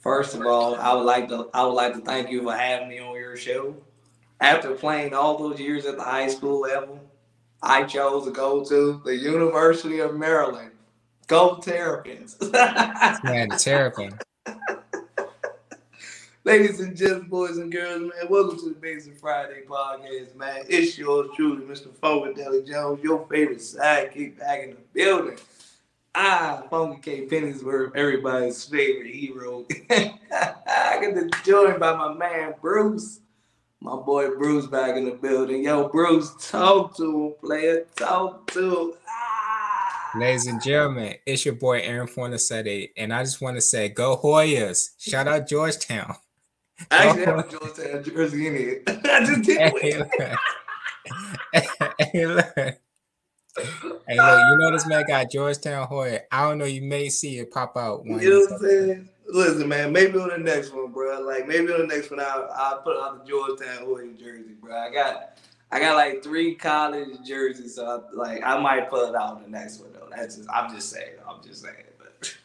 First of all, I would like to I would like to thank you for having me on your show. After playing all those years at the high school level, I chose to go to the University of Maryland. Go Terrapins. Man, Terrapin. Ladies and gentlemen, boys and girls, man, welcome to the Basement Friday podcast, man. It's yours truly, Mr. Funkadelic Jones, your favorite sidekick back in the building. Ah, Funky K. Penningsworth, everybody's favorite hero. I get to joined by my man Bruce. My boy Bruce back in the building. Yo, Bruce, talk to him, player. Talk to him. Ah. Ladies and gentlemen, it's your boy Aaron Fornasetti, and I just want to say, go Hoyas! Shout out Georgetown. I actually have a Georgetown jersey in it. I just did Hey, hey, look. Hey, look, you know this man got Georgetown Hoya. I don't know, you may see it pop out one. You know what I'm saying? Listen, man, maybe on the next one, bro. Like maybe on the next one, I'll, I'll put out the Georgetown Hoya jersey, bro. I got I got like three college jerseys, so I, like I might put it out on the next one though. That's just I'm just saying. I'm just saying. But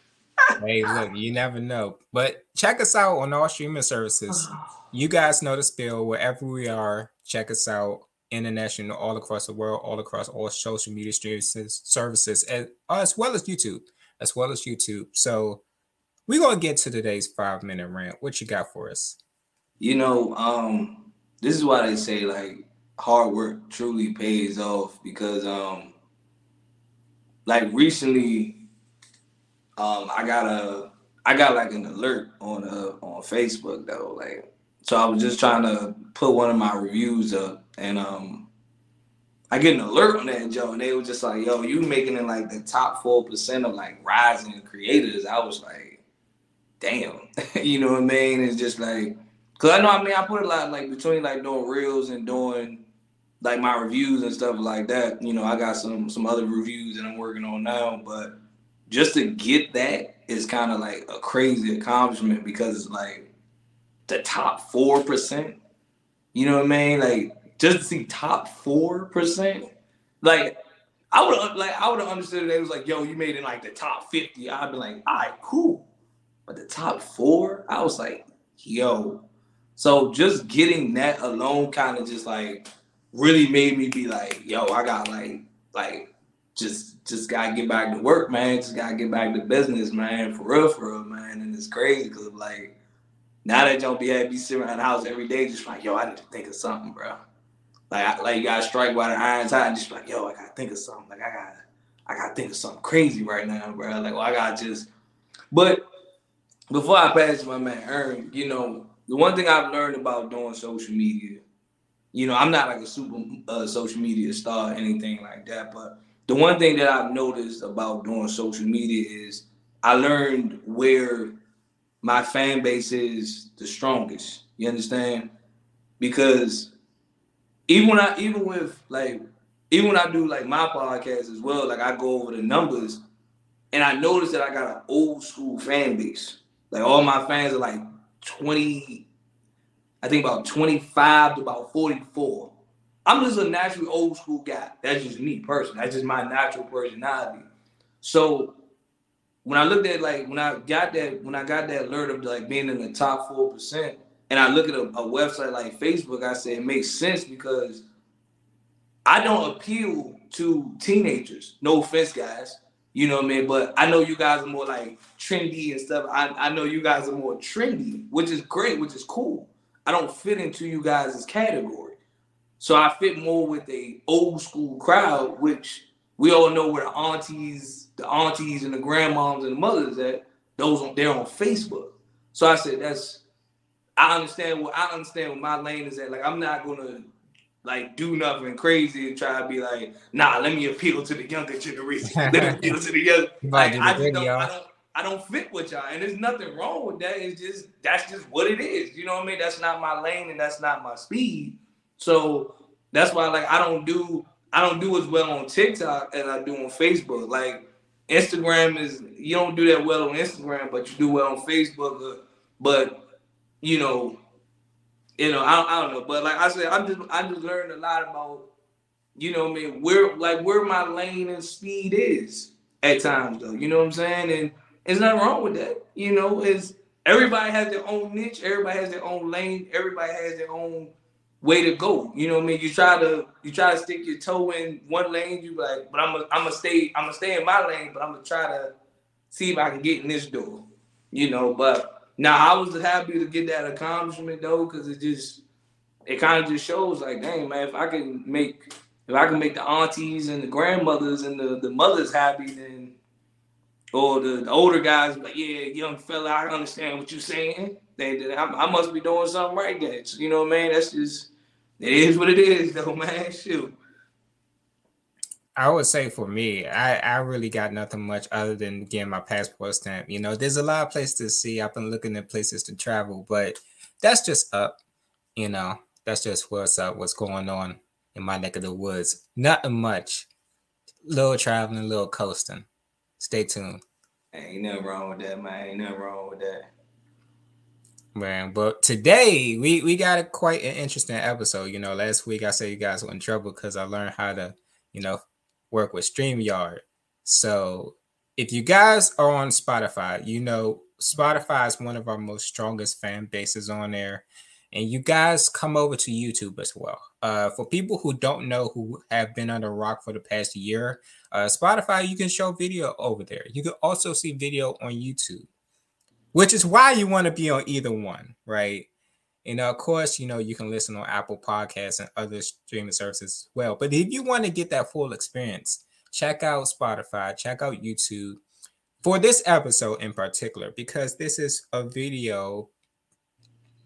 Hey, look, you never know. But check us out on all streaming services. You guys know the spill. Wherever we are, check us out. International, all across the world, all across all social media services, services, as, as well as YouTube, as well as YouTube. So we're gonna get to today's five minute rant. What you got for us? you know, um, this is why they say like hard work truly pays off because um like recently um I got a I got like an alert on uh on Facebook though, like so I was just trying to put one of my reviews up and um I get an alert on that Joe and they were just like, yo, you making it like the top four percent of like rising creators. I was like, damn. you know what I mean? It's just like Cause I know I mean I put a lot like between like doing reels and doing like my reviews and stuff like that. You know, I got some some other reviews that I'm working on now, but just to get that is kind of like a crazy accomplishment because it's like the top four percent. You know what I mean? Like just to see top four percent, like I would like I would have understood they was like, yo, you made it like the top 50. I'd be like, all right, cool. But the top four, I was like, yo. So just getting that alone kind of just like really made me be like, yo, I got like like just just gotta get back to work, man. Just gotta get back to business, man. For real, for real, man. And it's crazy because like now that y'all be able to be sitting around the house every day, just like, yo, I need to think of something, bro. Like, I, like you gotta strike while the iron's hot, and just like, yo, I gotta think of something. Like, I gotta, I gotta think of something crazy right now, bro. Like, well, I gotta just. But before I pass my man Aaron, you know, the one thing I've learned about doing social media, you know, I'm not like a super uh, social media star or anything like that, but the one thing that I've noticed about doing social media is I learned where my fan base is the strongest. You understand? Because even when I even with like even when I do like my podcast as well, like I go over the numbers and I notice that I got an old school fan base. Like all my fans are like 20, I think about 25 to about 44. I'm just a naturally old school guy. That's just me personally. That's just my natural personality. So when I looked at like when I got that when I got that alert of like being in the top four percent, and I look at a, a website like Facebook, I say it makes sense because I don't appeal to teenagers. No offense, guys. You know what I mean? But I know you guys are more like trendy and stuff. I, I know you guys are more trendy, which is great, which is cool. I don't fit into you guys' category. So I fit more with a old school crowd, which we all know where the aunties, the aunties and the grandmoms and the mothers at. Those on they're on Facebook. So I said that's I understand what I understand what my lane is at. Like I'm not gonna like do nothing crazy and try to be like, nah, let me appeal to the younger generation. let me appeal to the young. Like, might do the I, just don't. I don't I don't fit with y'all. And there's nothing wrong with that. It's just that's just what it is. You know what I mean? That's not my lane and that's not my speed. So that's why like I don't do I don't do as well on TikTok as I do on Facebook. Like Instagram is you don't do that well on Instagram, but you do well on Facebook. uh, But you know, you know, I, I don't know. But like I said, I'm just I just learned a lot about, you know, I mean, where like where my lane and speed is at times though. You know what I'm saying? And it's nothing wrong with that. You know, it's everybody has their own niche, everybody has their own lane, everybody has their own way to go. You know what I mean? You try to you try to stick your toe in one lane, you like, but I'm gonna I'm gonna stay I'm gonna stay in my lane, but I'm gonna try to see if I can get in this door. You know, but now I was happy to get that accomplishment though, because it just it kind of just shows like, dang man, if I can make if I can make the aunties and the grandmothers and the, the mothers happy, then or the, the older guys but yeah, young fella, I understand what you're saying. They, they I, I, must be doing something right then. You know what I mean? That's just it is what it is, though, man. Shoot. I would say for me, I, I really got nothing much other than getting my passport stamp. You know, there's a lot of places to see. I've been looking at places to travel, but that's just up. You know, that's just what's up, what's going on in my neck of the woods. Nothing much. Little traveling, little coasting. Stay tuned. Ain't nothing wrong with that, man. Ain't nothing wrong with that. Man, but today we we got a quite an interesting episode. You know, last week I said you guys were in trouble because I learned how to, you know, work with StreamYard. So if you guys are on Spotify, you know Spotify is one of our most strongest fan bases on there. And you guys come over to YouTube as well. Uh, for people who don't know who have been under rock for the past year, uh, Spotify, you can show video over there. You can also see video on YouTube which is why you want to be on either one, right? And of course, you know, you can listen on Apple Podcasts and other streaming services as well. But if you want to get that full experience, check out Spotify, check out YouTube for this episode in particular, because this is a video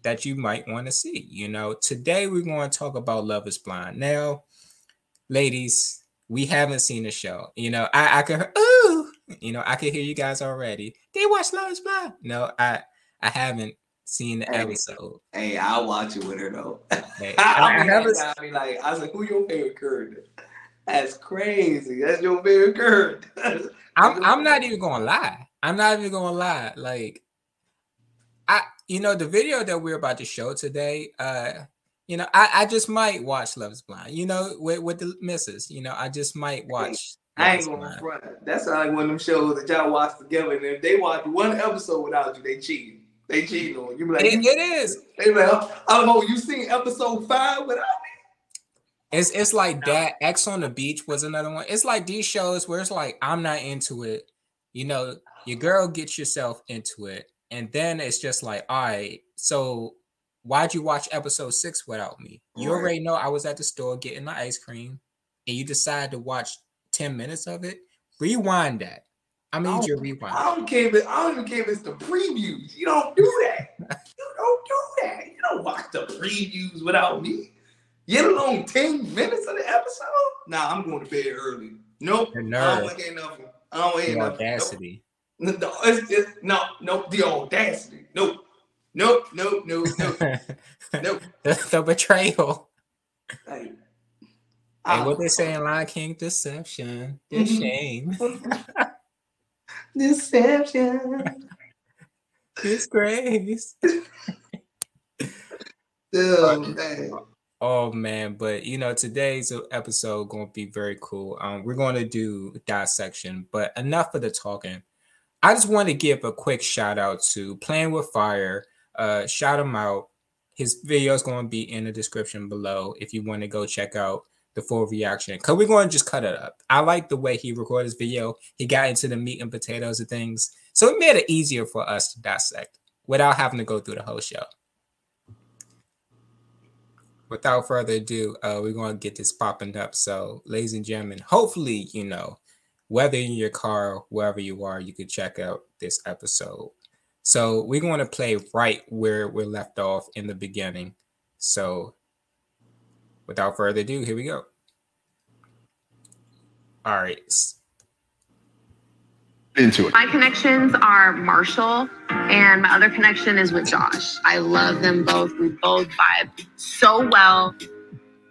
that you might want to see. You know, today we're going to talk about Love is Blind. Now, ladies, we haven't seen the show. You know, I, I ooh, you know, I can hear you guys already. They watch Love is Blind. No, I I haven't seen the hey, episode. Hey, I'll watch it with her though. Hey, I, I, never be like, I was like, who your favorite character? That's crazy. That's your favorite character. I'm I'm not even gonna lie. I'm not even gonna lie. Like I you know the video that we're about to show today, uh, you know, I, I just might watch Love is Blind, you know, with, with the misses. You know, I just might watch I ain't gonna front. That's like one of them shows that y'all watch together, and if they watch one episode without you, they cheating. They cheating on you. Be like, it, it is. They like, I don't know. You seen episode five without me? It's it's like that. Ex on the Beach was another one. It's like these shows where it's like I'm not into it. You know, your girl gets yourself into it, and then it's just like, all right, so why'd you watch episode six without me? You right. already know I was at the store getting the ice cream, and you decided to watch 10 minutes of it, rewind that. I mean, you rewind. I don't care if I don't even care if it's the previews. You don't do that. you don't do that. You don't watch the previews without me. Yet alone 10 minutes of the episode? Nah, I'm going to bed early. Nope. I don't want nothing. I don't want nothing. audacity. Nope. No, it's, it's, no, no, the audacity. Nope. Nope, nope, nope, nope. nope. the, the betrayal. Hey, Hey, what they say in Lion King? Deception, the shame, deception, disgrace. oh man. Oh man, but you know today's episode going to be very cool. Um, we're going to do dissection, but enough of the talking. I just want to give a quick shout out to Playing with Fire. Uh, shout him out. His video is going to be in the description below if you want to go check out the full reaction because we're going to just cut it up. I like the way he recorded his video. He got into the meat and potatoes of things, so it made it easier for us to dissect without having to go through the whole show. Without further ado, uh, we're going to get this popping up. So, ladies and gentlemen, hopefully, you know, whether in your car, wherever you are, you can check out this episode. So, we're going to play right where we're left off in the beginning. So, without further ado, here we go. All right. Into it. My connections are Marshall, and my other connection is with Josh. I love them both. We both vibe so well.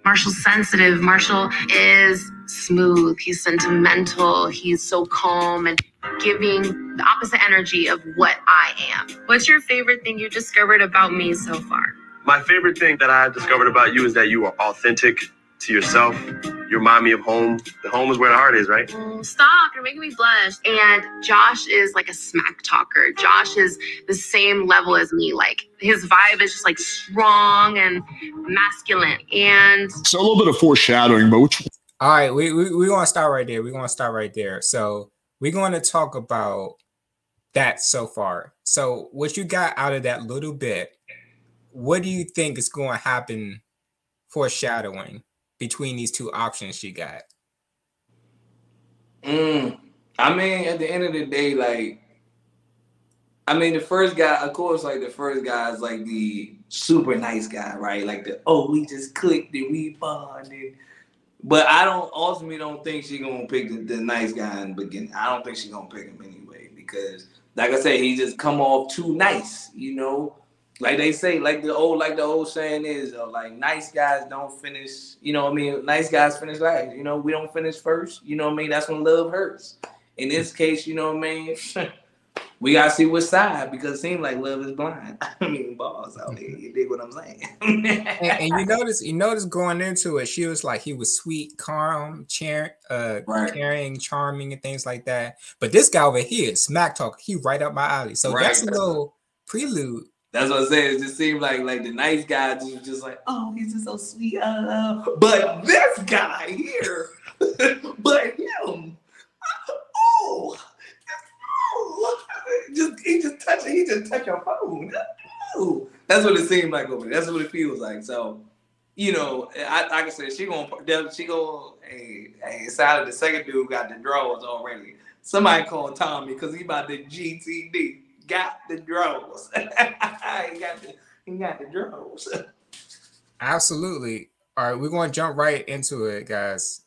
Marshall's sensitive. Marshall is smooth. He's sentimental. He's so calm and giving the opposite energy of what I am. What's your favorite thing you discovered about me so far? My favorite thing that I discovered about you is that you are authentic to yourself. You remind me of home. The home is where the heart is, right? Stop, you're making me blush. And Josh is like a smack talker. Josh is the same level as me. Like his vibe is just like strong and masculine. And So a little bit of foreshadowing, but which All right, we we we gonna start right there. We're gonna start right there. So we're going to talk about that so far. So what you got out of that little bit, what do you think is going to happen foreshadowing between these two options she got? Mm, I mean, at the end of the day, like, I mean, the first guy, of course, like the first guy is like the super nice guy, right? Like the oh, we just clicked and we bonded. But I don't ultimately don't think she's gonna pick the, the nice guy in the beginning. I don't think she's gonna pick him anyway because, like I said, he just come off too nice, you know. Like they say, like the old, like the old saying is, uh, like nice guys don't finish. You know what I mean? Nice guys finish last. You know, we don't finish first. You know what I mean? That's when love hurts. In this case, you know what I mean? we gotta see which side because it seems like love is blind. I mean, balls out there. You dig what I'm saying? And, and you notice, you notice going into it, she was like he was sweet, calm, char- uh, Right. caring, charming, and things like that. But this guy over here, smack talk, he right up my alley. So that's a little prelude. That's what I'm saying. It just seemed like like the nice guy just just like, oh, he's just so sweet. Uh, but this guy here, but him, oh, oh, just he just touch he just touch your phone. Oh, that's what it seemed like over there. That's what it feels like. So, you know, I like I said, she gonna she gonna hey hey. It sounded the second dude got the drawers already. Somebody called Tommy because he about the GTD. Got the drawers. he got the he got the drawers. Absolutely. All right, we're going to jump right into it, guys,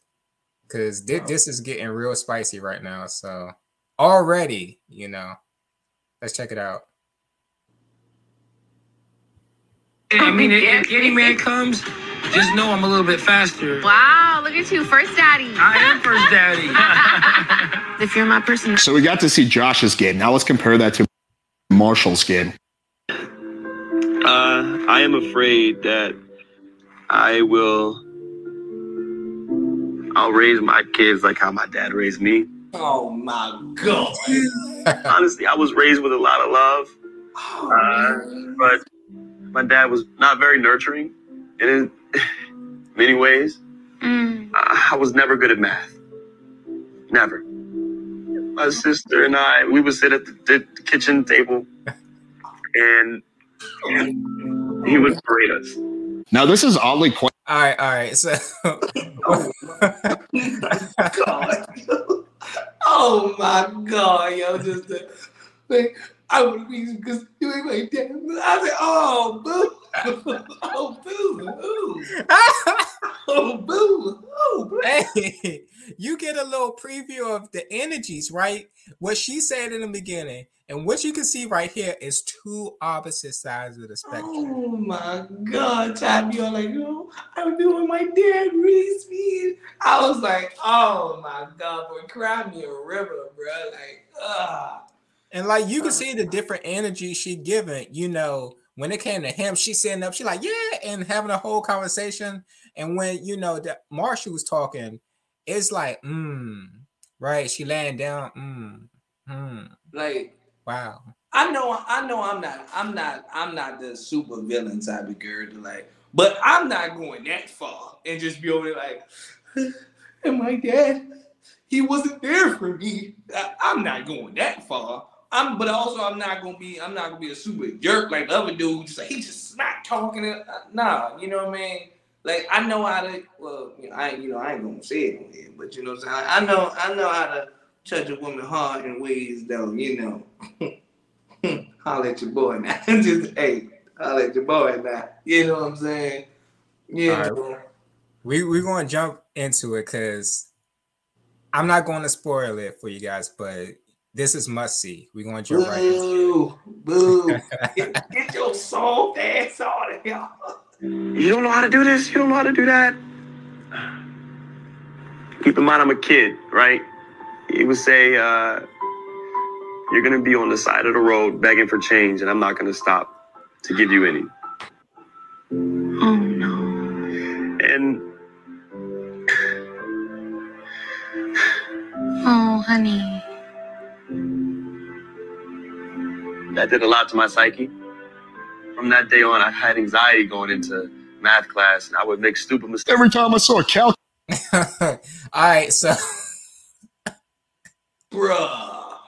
because Oh. this is getting real spicy right now. So already, you know, let's check it out. I mean, if, if any man comes, just know I'm a little bit faster. wow, look at you, first daddy. I am first daddy. if you're my person, so we got to see Josh's game. Now let's compare that to Marshall's game. Uh, I am afraid that I will. I'll raise my kids like how my dad raised me. Oh my god. Honestly, I was raised with a lot of love, Oh, but my dad was not very nurturing in many ways. Mm. I I was never good at math. Never. My sister and I, we would sit at the, the kitchen table and he would berate us. Now this is oddly quite All right, all right. So oh, my god. oh my god, yo, just the, like, I would be because doing my dad. I said, oh boo. Oh boo. Ooh. Oh boo. Oh boo. hey, you get a little preview of the energies, right? What she said in the beginning, and what you can see right here is two opposite sides of the spectrum. Oh my god, Tabby, you're like, yo, I'm doing my dad raised me. I was like, oh my god, boy, cry me a river, bro. Like, ah. And like you can see the different energy she giving, you know, when it came to him, she sitting up, she like, yeah, and having a whole conversation. And when you know that Marshall was talking, it's like, mm, right. She laying down, mm, mm, Like, wow. I know, I know, I'm not, I'm not, I'm not the super villain type of girl to like, but I'm not going that far and just be over there like, and my dad, he wasn't there for me. I, I'm not going that far. I'm, but also I'm not gonna be, I'm not gonna be a super jerk like the other dude. Just like he just smack talking. And, uh, nah, you know what I mean. Like I know how to, well, you know, I, you know, I ain't gonna say it on here, but you know what I'm saying. I know, I know how to touch a woman hard in ways though, you know. holler at your boy now. Just hey, holler at your boy now. You know what I'm saying? Yeah. We we're gonna jump into it because I'm not going to spoil it for you guys, but this is must see. We're going to jump right in. Boo. Get, get your soul ass out of here. You don't know how to do this? You don't know how to do that? Keep in mind, I'm a kid, right? He would say, uh, You're going to be on the side of the road begging for change, and I'm not going to stop to give you any. Oh, no. And. oh, honey. That did a lot to my psyche. From that day on, I had anxiety going into math class, and I would make stupid mistakes. Every time I saw a calc All right, so Bruh.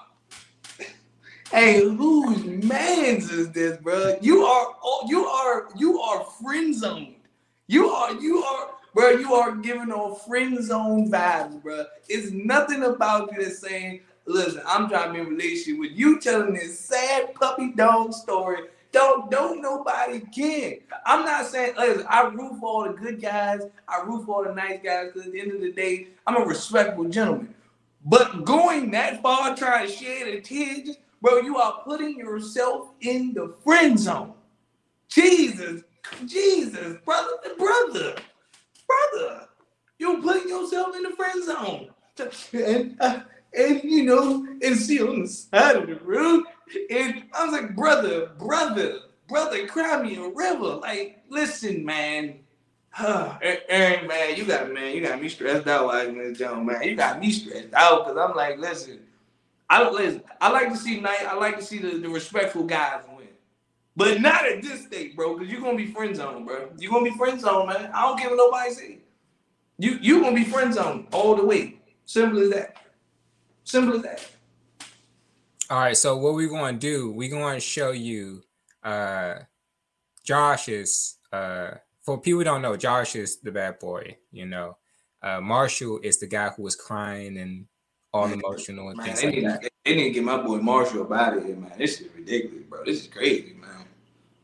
Hey, whose man's is this, bruh? You are oh, you are you are friend zoned. You are you are bro, you are giving off friend zone vibes, bruh. It's nothing about you that's saying, listen, I'm trying to be in relationship with you telling this sad puppy dog story. Don't don't nobody care. I'm not saying listen, I root for all the good guys, I root for all the nice guys, because at the end of the day, I'm a respectful gentleman. But going that far, trying to shed a tears, bro, you are putting yourself in the friend zone. Jesus, Jesus, brother, brother, brother, you're putting yourself in the friend zone. And, uh, and you know, and see on the side of the road, and I was like, brother, brother, brother, cry me a river. Like, listen, man. Aaron, eh, eh, man, you got man, you got me stressed out watching this Jones, man. You got me stressed out because I'm like, listen, I listen, I like to see night, I like to see the, the respectful guys win. But not at this state, bro, because you're gonna be friend zone, bro. You're gonna be friend zone, man. I don't care what nobody say. You you gonna be friend zone all the way. Simple as that. Simple as that. all right, so what we're going to do, we're going to show you uh Josh's uh for people who don't know, Josh is the bad boy, you know. Uh Marshall is the guy who was crying and all Man, emotional and Man, things they like need, that. they to get my boy Marshall out of here, man. This is ridiculous, bro. This is crazy, man.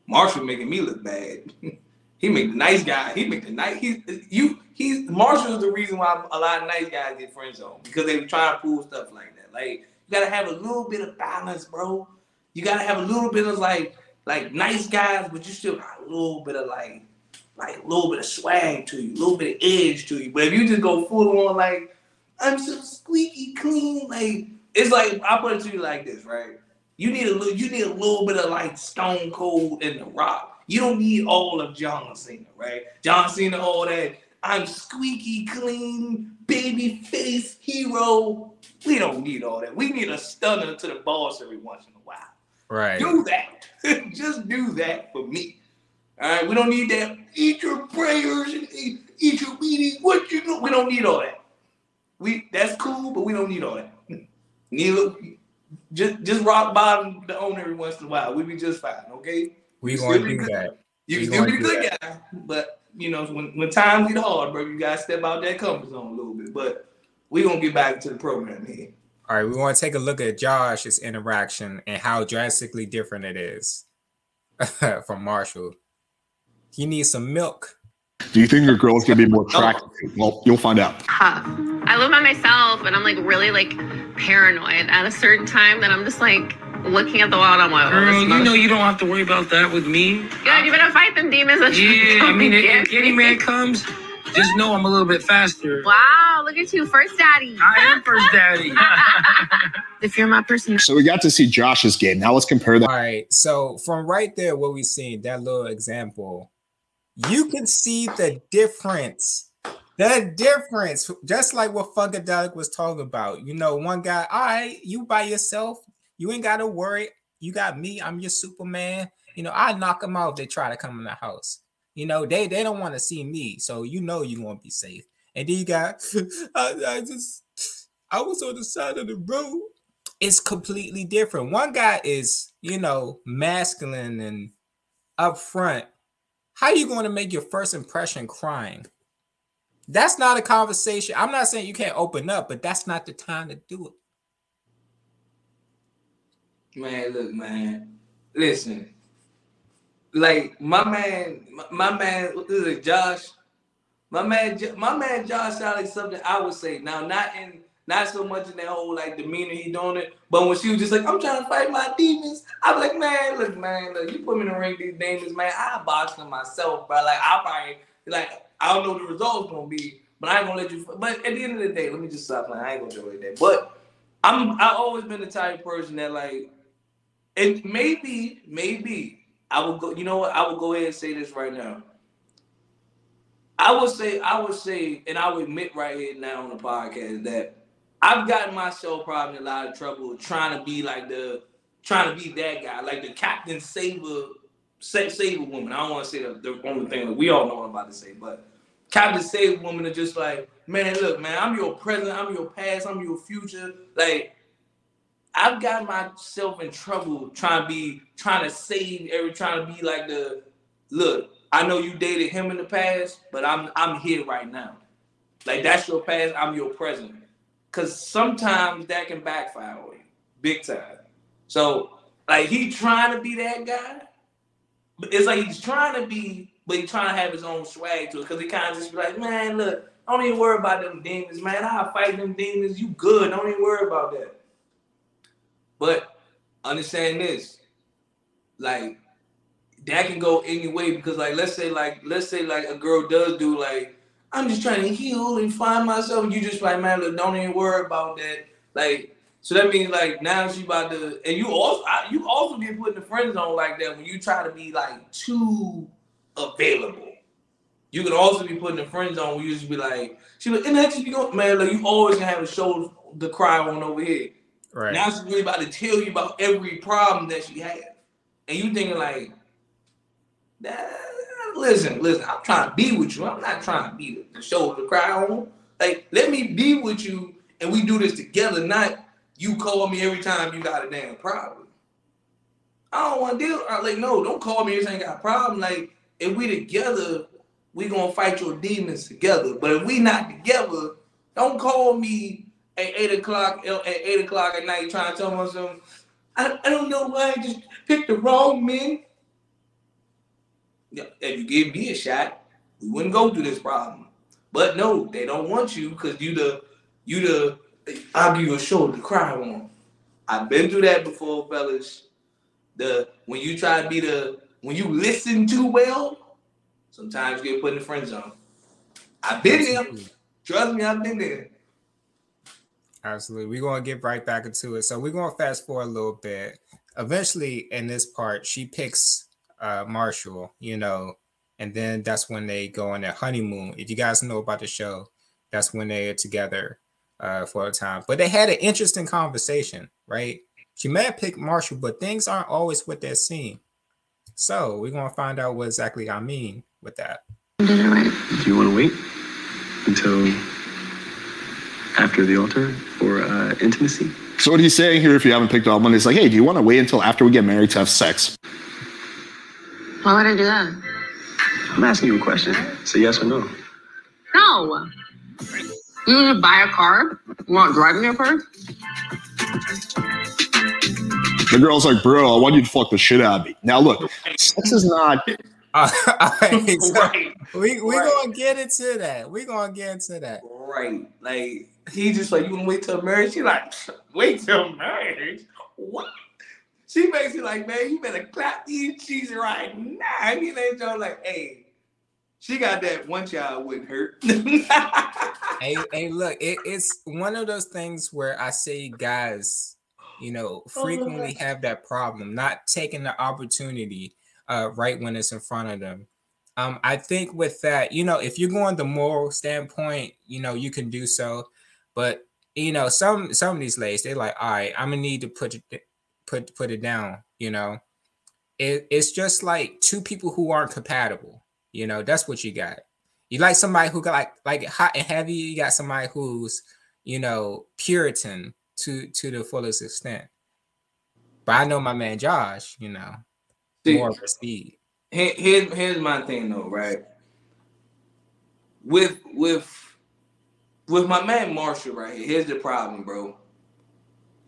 Marshall making me look bad. he make nice guy. He make the nice. He you. He's Marshall is the reason why a lot of nice guys get friend zone because they try to pull stuff like that. Like you gotta have a little bit of balance, bro. You gotta have a little bit of like like nice guys, but you still got a little bit of like like a little bit of swag to you, a little bit of edge to you. But if you just go full on like I'm so squeaky clean. Like it's like I put it to you like this, right? You need a little, you need a little bit of like Stone Cold in the Rock. You don't need all of John Cena, right? John Cena, all that. I'm squeaky clean, baby face hero. We don't need all that. We need a stunner to the boss every once in a while. Right. Do that. Just do that for me. All right. We don't need that. Eat your prayers and eat, eat your meeting. What you know? We don't need all that. We that's cool, but we don't need all that. Neither just just rock bottom the owner every once in a while. We be just fine, okay? We You going to be do good. that. You We can still be the do good guy, but you know when when times get hard, bro, you gotta step out that comfort zone a little bit. But we are gonna get back to the program here. All right, we want to take a look at Josh's interaction and how drastically different it is from Marshall. He needs some milk. Do you think your girl's gonna be more attractive? Well, you'll find out. Tough. I live by myself and I'm like really like paranoid at a certain time that I'm just like looking at the wall and I'm like, oh, Girl, you know you don't have to worry about that with me. Good, you better fight them demons. that you Yeah, I mean, if, get if Kitty. Man comes, just know I'm a little bit faster. Wow, look at you, first daddy. I am first daddy. if you're my person, So we got to see Josh's game. Now let's compare that. All right, so from right there, what we seen that little example, you can see the difference. The difference, just like what Funkadelic was talking about. You know, one guy, all right, you by yourself, you ain't got to worry. You got me, I'm your Superman. You know, I knock them out if they try to come in the house. You know, they they don't want to see me, so you know you're gonna be safe. And then you got, I, I just, I was on the side of the road. It's completely different. One guy is, you know, masculine and upfront. How are you going to make your first impression crying? That's not a conversation. I'm not saying you can't open up, but that's not the time to do it. Man, look, man. Listen. Like my man, my, my man, what is Josh? My man, my man, Josh sounded like something I would say. Now, not in, not so much in that whole like demeanor he doing it, but when she was just like, "I'm trying to fight my demons," I was like, "Man, look, man, look, you put me in the ring, these demons, man. I box them myself, bro. Like, I probably, like, I don't know what the results gonna be, but I ain't gonna let you. But at the end of the day, let me just stop playing. I ain't gonna do it that. But I'm, I always been the type of person that like. And maybe, maybe I will go. You know what? I will go ahead and say this right now. I would say, I would say, and I would admit right here now on the podcast that I've gotten myself probably in a lot of trouble trying to be like the trying to be that guy, like the captain saver, save, save a woman. I don't want to say the, the only thing that we all know what I'm about to say, but captain save a woman are just like, man, look, man, I'm your present, I'm your past, I'm your future. Like, I've got myself in trouble trying to be trying to save every trying to be like the look. I know you dated him in the past, but I'm I'm here right now. Like that's your past, I'm your present. Cause sometimes that can backfire on you, big time. So like he trying to be that guy, but it's like he's trying to be, but he's trying to have his own swag to it. Cause he kind of just be like, man, look, don't even worry about them demons, man. I'll fight them demons. You good. Don't even worry about that. But understand this, like that can go any way because like let's say like let's say like a girl does do like I'm just trying to heal and find myself. You just like man, look, don't even worry about that. Like so that means like now she about to and you also I, you also get put in the friend zone like that when you try to be like too available. You can also be put in the friend zone where you just be like she like and that just be going man like you always gonna have a shoulder to cry on over here. Right. Now she's really about to tell you about every problem that she has. And you thinking like, nah, listen, listen, I'm trying to be with you. I'm not trying to be the, the shoulder to cry on. Like, let me be with you and we do this together, not you call me every time you got a damn problem. I don't want to deal. I'm like, no, don't call me every time you got a problem. Like, if we together, we gonna fight your demons together. But if we not together, don't call me at eight o'clock at eight o'clock at night trying to tell myself. I, I don't know why I just picked the wrong men. If you give me a shot, we wouldn't go through this problem. But no, they don't want you because you the you the I'll give you a shoulder to cry on. I've been through that before, fellas. The when you try to be the when you listen too well, sometimes you get put in the friend zone. I've been there. Trust me, I've been there. Absolutely. We're going to get right back into it. So we're going to fast forward a little bit. Eventually, in this part, she picks uh, Marshall, you know, and then that's when they go on their honeymoon. If you guys know about the show, that's when they're together uh, for a time. But they had an interesting conversation, right? She may have picked Marshall, but things aren't always what they're seeing. So we're going to find out what exactly I mean with that. Do you want to wait until after the altar for uh, intimacy? So what he's saying here, if you haven't picked up on, is like, hey, do you want to wait until after we get married to have sex? Why would I do that? I'm asking you a question. Say yes or no. No. You want to buy a car? You want to drive me a car? The girl's like, bro, I want you to fuck the shit out of me. Now look, sex is not. Uh, all right, so right, we we Right. gonna get into that. We gonna get into that. right. Like he just like you wanna wait till marriage. She like wait till marriage. What? She basically like, man, you better clap these cheeks right now. You know, Joe like, hey, she got that one child wouldn't hurt. Hey, hey, look, it, it's one of those things where I say guys, you know, frequently have that problem, not taking the opportunity uh, right when it's in front of them. Um, I think with that, you know, if you're going the moral standpoint, you know, you can do so. But you know, some some of these ladies, they're like, all right, I'm gonna need to put it put put it down. You know, it, it's just like two people who aren't compatible. You know, that's what you got. You like somebody who got like like hot and heavy. You got somebody who's you know Puritan to to the fullest extent. But I know my man Josh. You know, See, more of a speed. here, here's here's my thing though, right? With with with my man Marshall right here, here's the problem, bro.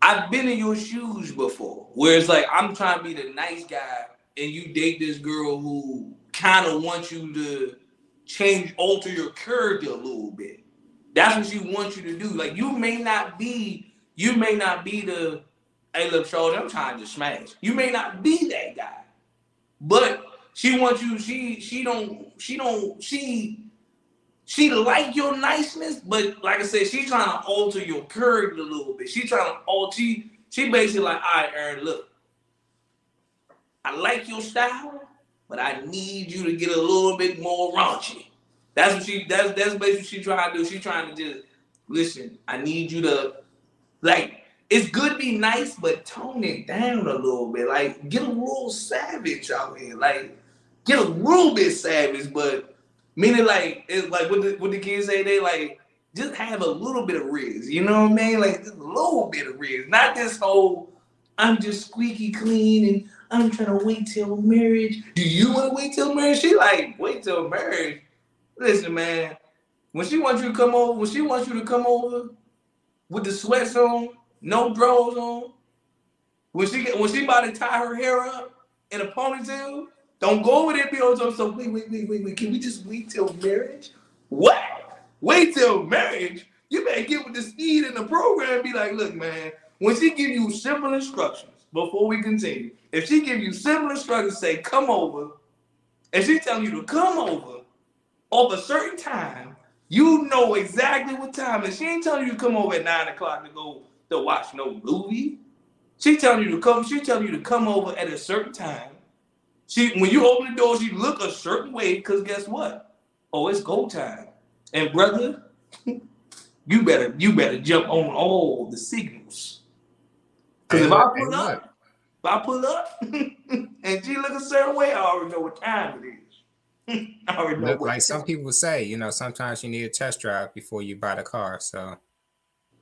I've been in your shoes before, where it's like I'm trying to be the nice guy, and you date this girl who kind of wants you to change, alter your character a little bit. That's what she wants you to do. Like you may not be, you may not be the, hey look, Shorty, I'm trying to smash. You may not be that guy. But she wants you, she she don't, she don't, she she like your niceness, but like I said, she's trying to alter your character a little bit. She trying to alter she, she basically like, all right, Aaron, look. I like your style, but I need you to get a little bit more raunchy. That's what she that's that's basically she trying to do. She trying to just listen, I need you to Like it's good to be nice, but tone it down a little bit. Like get a little savage out here. Like get a little bit savage, but meaning like it's like what the what the kids say they like just have a little bit of rizz. You know what I mean? Like just a little bit of rizz, not this whole I'm just squeaky clean and I'm trying to wait till marriage. Do you want to wait till marriage? She like wait till marriage. Listen, man. When she wants you to come over, when she wants you to come over with the sweats on, no drawers on, when she get when she about to tie her hair up in a ponytail, don't go over there be on so wait, wait, wait, wait, wait. Can we just wait till marriage? What? Wait till marriage? You better get with the speed in the program and be like, look, man, when she give you simple instructions before we continue, if she give you simple instructions, say come over, and she telling you to come over of a certain time, you know exactly what time. And she ain't telling you to come over at nine o'clock to go to watch no movie. She telling you to come. She telling you to come over at a certain time. She when you open the door, she look a certain way. Cause guess what? Oh, it's go time. And brother, you better you better jump on all the signals. Cause if I pull up, if I pull up and she look a certain way, I already know what time it is. I already know Look, like some people say, you know, sometimes you need a test drive before you buy the car. So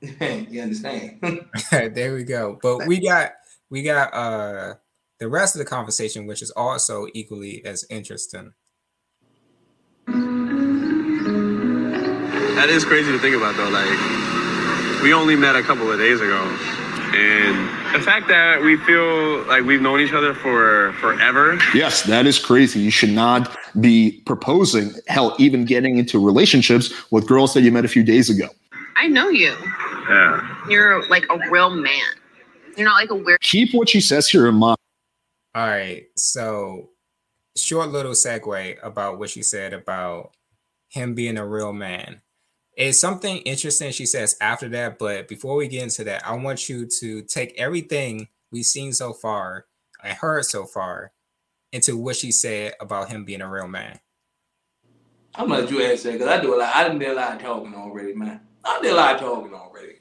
you understand? there we go. But we got we got uh the rest of the conversation, which is also equally as interesting. That is crazy to think about, though. Like, we only met a couple of days ago, and the fact that we feel like we've known each other for forever. Yes, that is crazy. You should not be proposing, hell, even getting into relationships with girls that you met a few days ago. I know you. Yeah. You're like a real man. You're not like a weird. Keep what she says here in mind. All right. So short little segue about what she said about him being a real man. It's something interesting she says after that, but before we get into that, I want you to take everything we've seen so far and heard so far into what she said about him being a real man. I'm gonna let you answer because I do a lot. I done did a lot of talking already, man. I did a lot of talking already.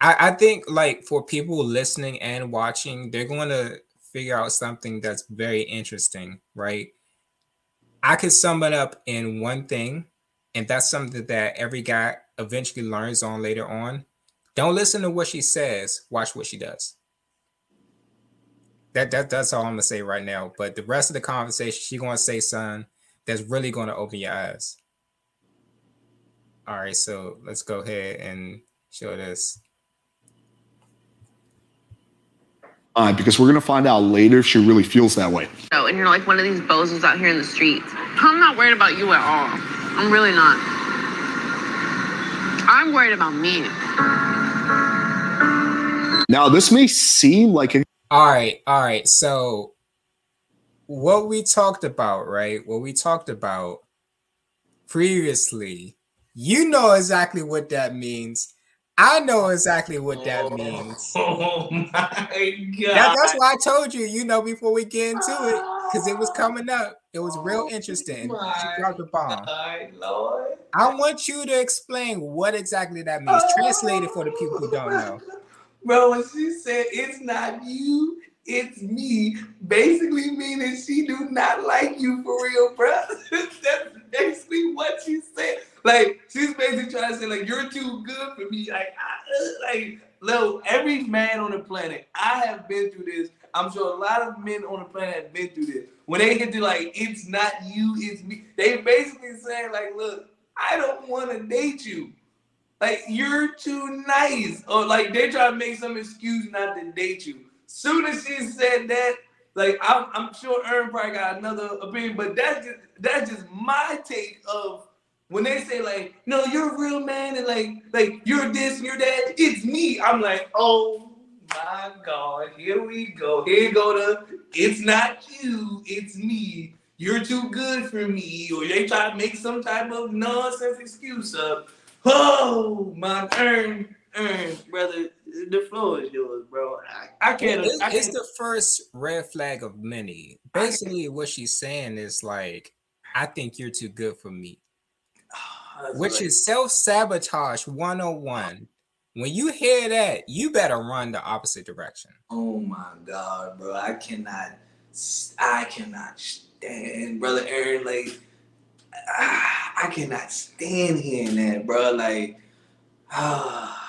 I, I think like for people listening and watching, they're going to figure out something that's very interesting, right? I could sum it up in one thing, and that's something that every guy eventually learns on later on. Don't listen to what she says, watch what she does. That, that that's all I'm gonna say right now. But the rest of the conversation, she's gonna say something that's really gonna open your eyes. All right, so let's go ahead and show this. Uh, because we're going to find out later if she really feels that way. Oh, and you're like one of these bozos out here in the streets. I'm not worried about you at all. I'm really not. I'm worried about me. Now, this may seem like a All right, all right. So what we talked about, right? What we talked about previously, you know exactly what that means. I know exactly what that oh, means. Oh my god! That, that's why I told you, you know, before we get into it, because it was ah. coming up. It was real oh interesting. She dropped the bomb. My Lord. I want you to explain what exactly that means. Translate it for the people who don't know. Bro, when she said it's not you, it's me, basically meaning she do not like you for real, bro. That's basically what she said. Like she's basically trying to say, like, you're too good for me. Like, I, like, look, every man on the planet, I have been through this. I'm sure a lot of men on the planet have been through this. When they get to like, it's not you, it's me. They basically saying, like, look, I don't want to date you. Like you're too nice, or like they try to make some excuse not to date you. Soon as she said that, like I'm, I'm sure Aaron probably got another opinion, but that's just that's just my take of when they say like, no, you're a real man, and like like you're this and you're that. It's me. I'm like, oh my god, here we go. Here you go to it's not you, it's me. You're too good for me, or they try to make some type of nonsense excuse up. Oh my earn, earn, brother. The floor is yours, bro. I, I can't. It's, I it's can't the first red flag of many. Basically, what she's saying is like, I think you're too good for me, which like- is self sabotage 101. When you hear that, you better run the opposite direction. Oh my god, bro! I cannot, I cannot stand, brother Aaron. Like, ah, I cannot stand hearing that, bro. Like, ah.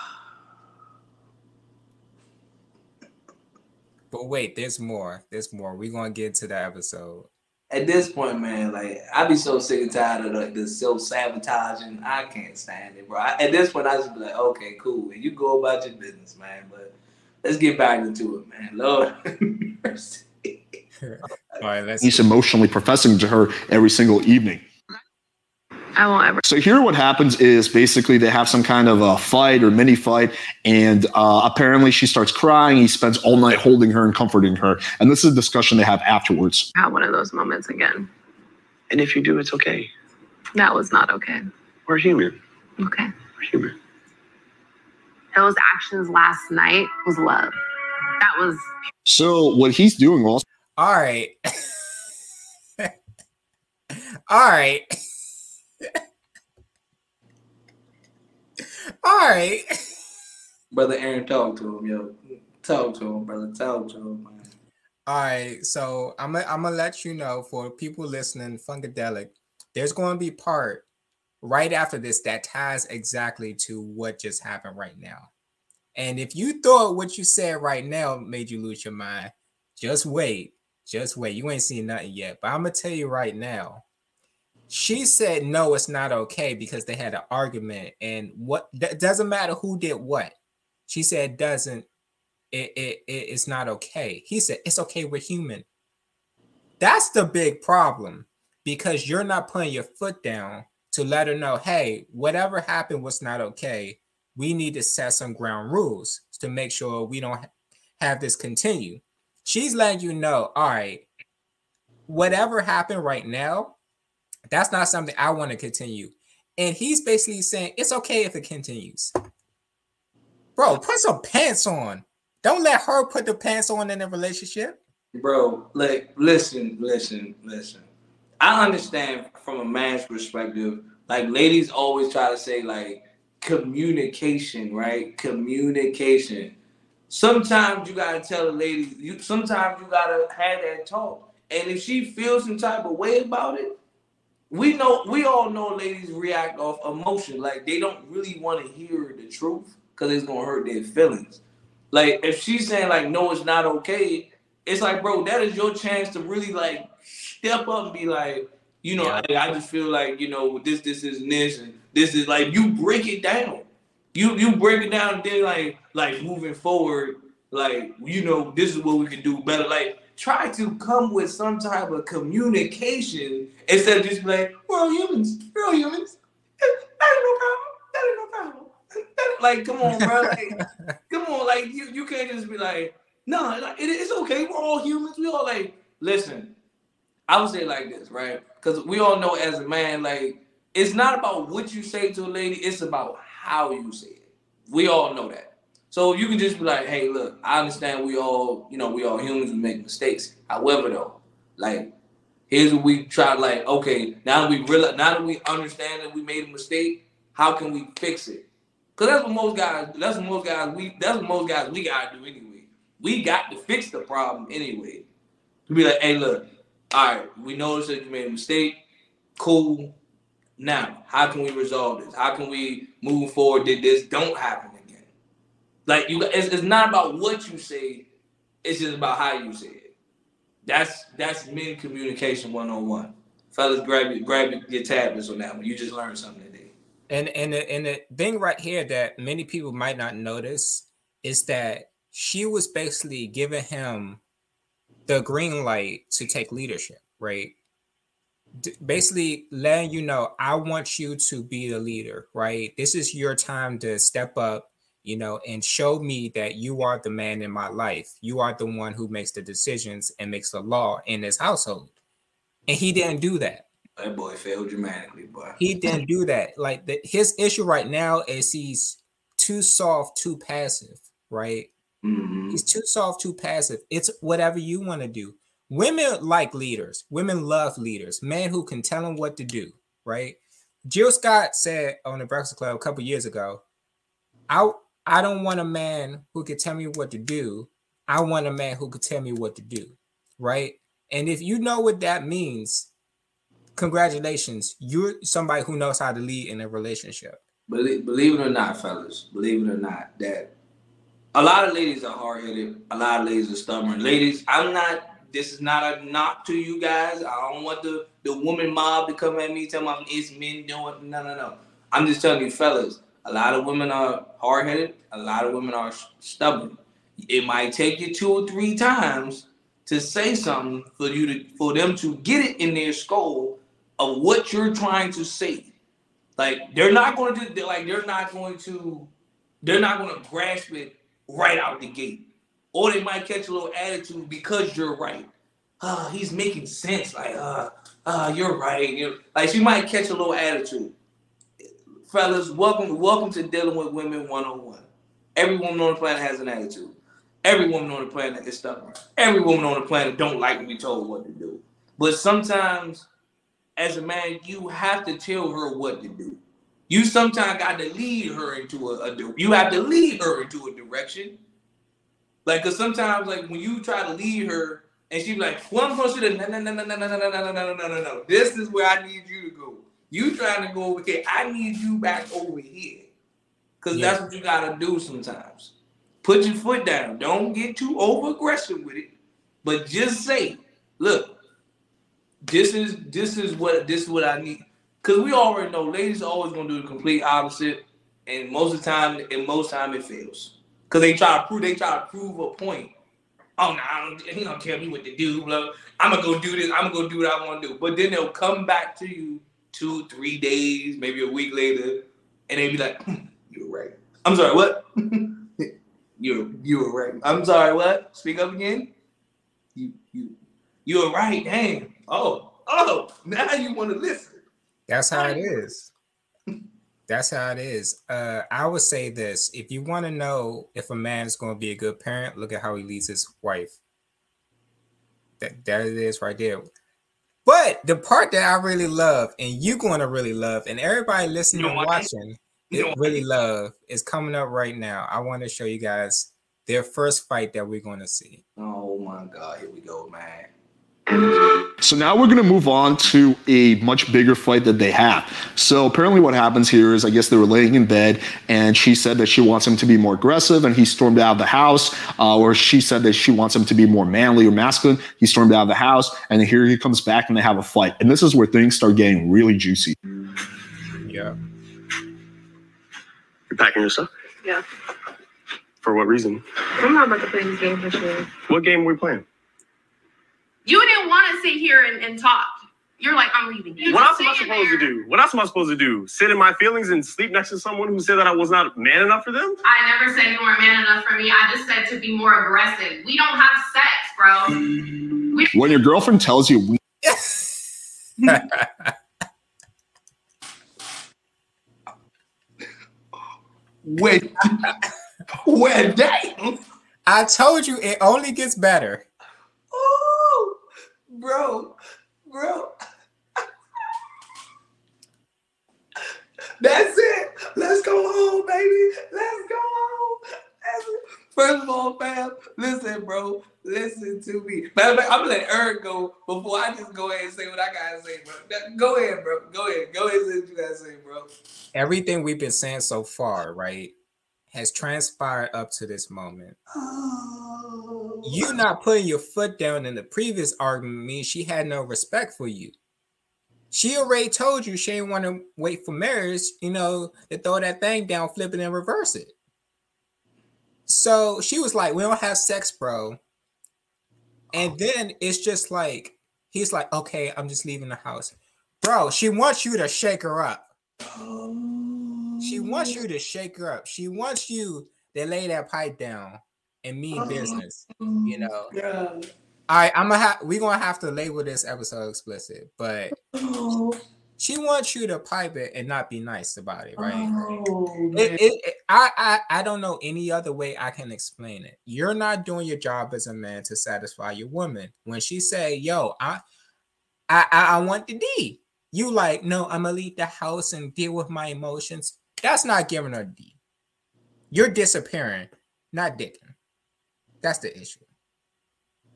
But wait, there's more. There's more. We're gonna get to the episode. At this point, man, like I be so sick and tired of the, the self sabotaging. I can't stand it, bro. I, at this point, I just be like, okay, cool, and you go about your business, man. But let's get back into it, man. Lord mercy. All right, let's. He's emotionally professing to her every single evening. I won't ever. So here, what happens is basically they have some kind of a fight or mini fight, and uh, apparently she starts crying. He spends all night holding her and comforting her, and this is a discussion they have afterwards. Have one of those moments again. And if you do, it's okay. That was not okay. We're human. Okay. We're human. Those actions last night was love. That was So what he's doing also All right. All right. All right. brother Aaron, talk to him, yo. Talk to him, brother. Talk to him, man. All right. So I'm gonna I'm gonna let you know for people listening, Funkadelic, there's going to be part right after this that ties exactly to what just happened right now. And if you thought what you said right now made you lose your mind, just wait. Just wait. You ain't seen nothing yet. But I'm gonna tell you right now. She said no, it's not okay because they had an argument, and what that doesn't matter who did what. She said doesn't it, it, it it's not okay. He said it's okay. We're human. That's the big problem because you're not putting your foot down to let her know, hey, whatever happened was not okay. We need to set some ground rules to make sure we don't have this continue. She's letting you know, all right, whatever happened right now, that's not something I want to continue. And he's basically saying it's okay if it continues. Bro, put some pants on. Don't let her put the pants on in a relationship. Bro, like, listen, listen, listen. I understand from a man's perspective, like, ladies always try to say, like, communication, right? Communication. Sometimes you gotta tell a lady, you sometimes you gotta have that talk. And if she feels some type of way about it, we know we all know ladies react off emotion. Like they don't really want to hear the truth because it's gonna hurt their feelings. Like if she's saying like no, it's not okay, it's like, bro, that is your chance to really like step up and be like, you know, Yeah. hey, I just feel like, you know, this, this is this, and this is like you break it down. You you break it down and then like like moving forward, like you know, this is what we can do better. Like try to come with some type of communication instead of just be like, we're all humans, we're all humans. That ain't no problem. That ain't no problem. Like, come on, bro. Like, come on, like you, you can't just be like, no, like, it, it's okay. We're all humans. We all like, listen. I would say it like this, right? Because we all know as a man, like, it's not about what you say to a lady, it's about how you say it. We all know that. So you can just be like, hey, look, I understand we all, you know, we all humans, we make mistakes. However, though, like, here's what we try, like, okay, now that we realize, now that we understand that we made a mistake, how can we fix it? Cause that's what most guys, that's what most guys, we, that's what most guys we gotta do anyway. We got to fix the problem anyway. To be like, hey, look, all right, we noticed that you made a mistake. Cool. Now, how can we resolve this? How can we move forward that this don't happen? Like you, it's, it's not about what you say. It's just about how you say it. That's that's men communication one on one. Fellas, grab your, grab your, tablets on that one. You just learned something today. And and the, and the thing right here that many people might not notice is that she was basically giving him the green light to take leadership, right? Basically letting you know, I want you to be the leader, right? This is your time to step up, you know, and show me that you are the man in my life. You are the one who makes the decisions and makes the law in this household. And he didn't do that. That boy failed dramatically, boy. He didn't do that. Like the, his issue right now is he's too soft, too passive, right? Mhm. He's too soft, too passive. It's whatever you want to do. Women like leaders. Women love leaders. Men who can tell them what to do, right? Jill Scott said on the Breakfast Club a couple years ago, I I don't want a man who could tell me what to do. I want a man who could tell me what to do. Right. And if you know what that means, congratulations. You're somebody who knows how to lead in a relationship. Believe, believe it or not, fellas, believe it or not, that a lot of ladies are hard headed. A lot of ladies are stubborn. Ladies, I'm not. This is not a knock to you guys. I don't want the the woman mob to come at me tell me it's men doing. No, no, no. I'm just telling you, fellas. A lot of women are hard headed. A lot of women are stubborn. It might take you two or three times to say something for you to for them to get it in their skull of what you're trying to say. Like they're not going to do like they're not going to they're not going to grasp it right out the gate. Or they might catch a little attitude because you're right. Uh, he's making sense. Like, uh, uh, you're right. You like she might catch a little attitude. Fellas, welcome, welcome to dealing with women one on one. Every woman on the planet has an attitude. Every woman on the planet is stubborn. Every woman on the planet don't like to be told what to do. But sometimes, as a man, you have to tell her what to do. You sometimes got to lead her into a, a you have to lead her into a direction. Like, cause sometimes, like when you try to lead her, and she be like, "Well, I'm supposed to no, no, no, no, no, no, no, no, no, no, no, no, no. This is where I need you to go. You trying to go over here? I need you back over here, cause Yeah. that's what you gotta do sometimes. Put your foot down. Don't get too over aggressive with it, but just say, "Look, this is this is what this is what I need." Cause we already know ladies are always gonna do the complete opposite, and most of the time, and most time it fails. Cause they try to prove they try to prove a point. Oh no, I don't, he don't tell me what to do. Blah. I'm gonna go do this. I'm gonna go do what I want to do. But then they'll come back to you two, three days, maybe a week later, and they'd be like, "Hmm, "You were right." I'm sorry. What? you you were right. I'm sorry. What? Speak up again. You you you were right. Dang. Oh oh. Now you want to listen. That's how it is. That's how it is. Uh, I would say this: if you want to know if a man is going to be a good parent, look at how he leads his wife. That that it is right there. But the part that I really love, and you're going to really love, and everybody listening You and know what? watching, You know it really love, is coming up right now. I want to show you guys their first fight that we're going to see. Oh my God. Here we go, man. So now we're going to move on to a much bigger fight that they have. So apparently, what happens here is I guess they were laying in bed, and she said that she wants him to be more aggressive, and he stormed out of the house. Uh, or she said that she wants him to be more manly or masculine. He stormed out of the house, and here he comes back, and they have a fight. And this is where things start getting really juicy. Yeah. You're packing your stuff? Yeah. For what reason? I'm not about to play this game for sure. What game are we playing? You didn't want to sit here and, and talk. You're like, I'm leaving. You what else am I sitting supposed to do? What else am I supposed to do? Sit in my feelings and sleep next to someone who said that I was not man enough for them? I never said you weren't man enough for me. I just said to be more aggressive. We don't have sex, bro. When your girlfriend tells you, we When when damn. I told you it only gets better. Oh, bro, bro. That's it. Let's go home, baby. Let's go home. First of all, fam, listen, bro. Listen to me. Matter of fact, I'm gonna let Eric go before I just go ahead and say what I gotta say, bro. Go ahead, bro. Go ahead. Go ahead and say what you gotta say, bro. Everything we've been saying so far, right, has transpired up to this moment. Oh. You not putting your foot down in the previous argument means she had no respect for you. She already told you she didn't want to wait for marriage, you know, to throw that thing down, flip it, and reverse it. So she was like, We don't have sex, bro. And oh. then it's just like, he's like, Okay, I'm just leaving the house. Bro, she wants you to shake her up. Oh. She wants you to shake her up. She wants you to lay that pipe down and mean oh, business. You mm-hmm. know. Yeah. All right, I'm gonna have we're gonna have to label this episode explicit, but Oh, she wants you to pipe it and not be nice about it, right? oh. It, it, it- I, I I don't know any other way I can explain it. You're not doing your job as a man to satisfy your woman. When she say, "Yo, I I I, I want the D," you like, "No, I'm gonna leave the house and deal with my emotions." That's not giving her D. You're disappearing, not dicking. That's the issue.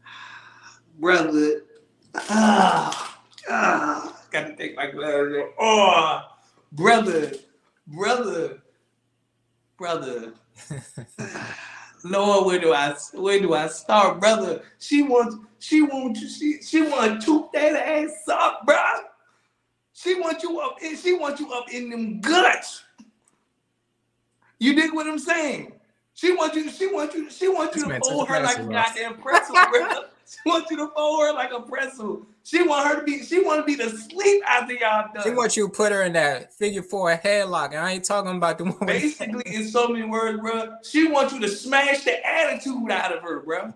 brother. Ah, ah, got to take my glasses off. Oh, brother, brother, brother. Lord, where do I where do I start, brother? She wants she wants you she she want to toot that ass up, bro. She wants you up in she wants you up in them guts. You dig what I'm saying? She wants you. She wants you. She wants you to fold her like a goddamn pretzel, bro. She wants you to fold her like a pretzel. She want her to be. She want to be the sleep after y'all done. She wants you to put her in that figure four headlock, and I ain't talking about the one. Basically, in so many words, bro, she wants you to smash the attitude out of her, bro.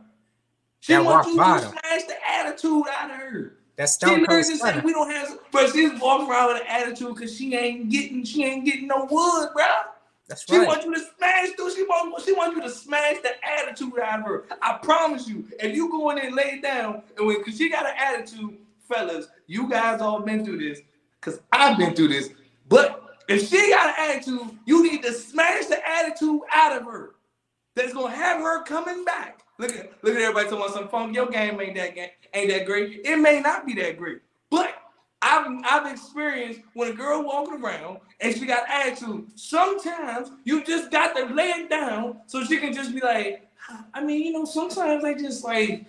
She That wants you bottom. to smash the attitude out of her. That's She stone literally cold just said stunner. we don't have, but she's walking around with an attitude because she ain't getting, she ain't getting no wood, bro. That's She right. wants you to smash through. She want, she wants you to smash the attitude out of her. I promise you, if you go in there and lay down, and when cause she got an attitude, fellas, you guys all been through this, cause I've been through this. But if she got an attitude, you need to smash the attitude out of her. That's gonna have her coming back. Look at look at everybody talking about some funk. Your game ain't that game, ain't that great. It may not be that great, I've I've experienced when a girl walking around and she got attitude. Sometimes you just got to lay it down so she can just be like, I mean, you know, sometimes I just like,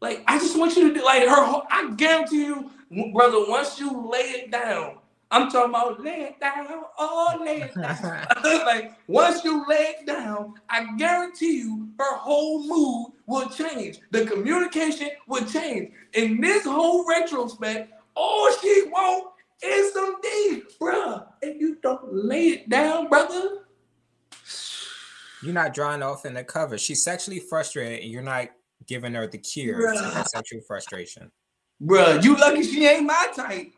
like I just want you to do like her. whole- I guarantee you, brother, once you lay it down, I'm talking about lay it down, oh lay it down. like once you lay it down, I guarantee you her whole mood will change. The communication will change. In this whole retrospect, all she want is some D, bruh. If you don't lay it down, brother, You're not drawing off in the cover. She's sexually frustrated, and you're not giving her the cure to her sexual frustration. bruh, you lucky she ain't my type.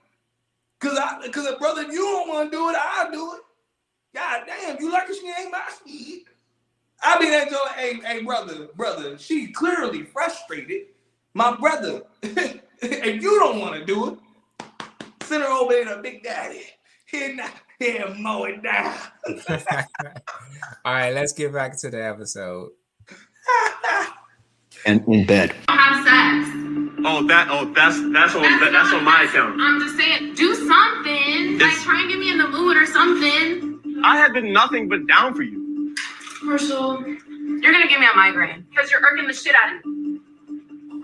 Cause I, cause brother, if you don't want to do it, I'll do it. God damn, you lucky she ain't my speed. I be there telling, hey, hey, brother, brother, she clearly frustrated. My brother, if you don't want to do it, send her over there to Big Daddy. Here, now, here, mow it down. All right, let's get back to the episode. And in bed. don't have sex. Oh, that. Oh, that's that's on that, that's on my account. I'm just saying, do something. Like try and get me in the mood or something. I have been nothing but down for you. Marshall, you're gonna give me a migraine because you're irking the shit out of me.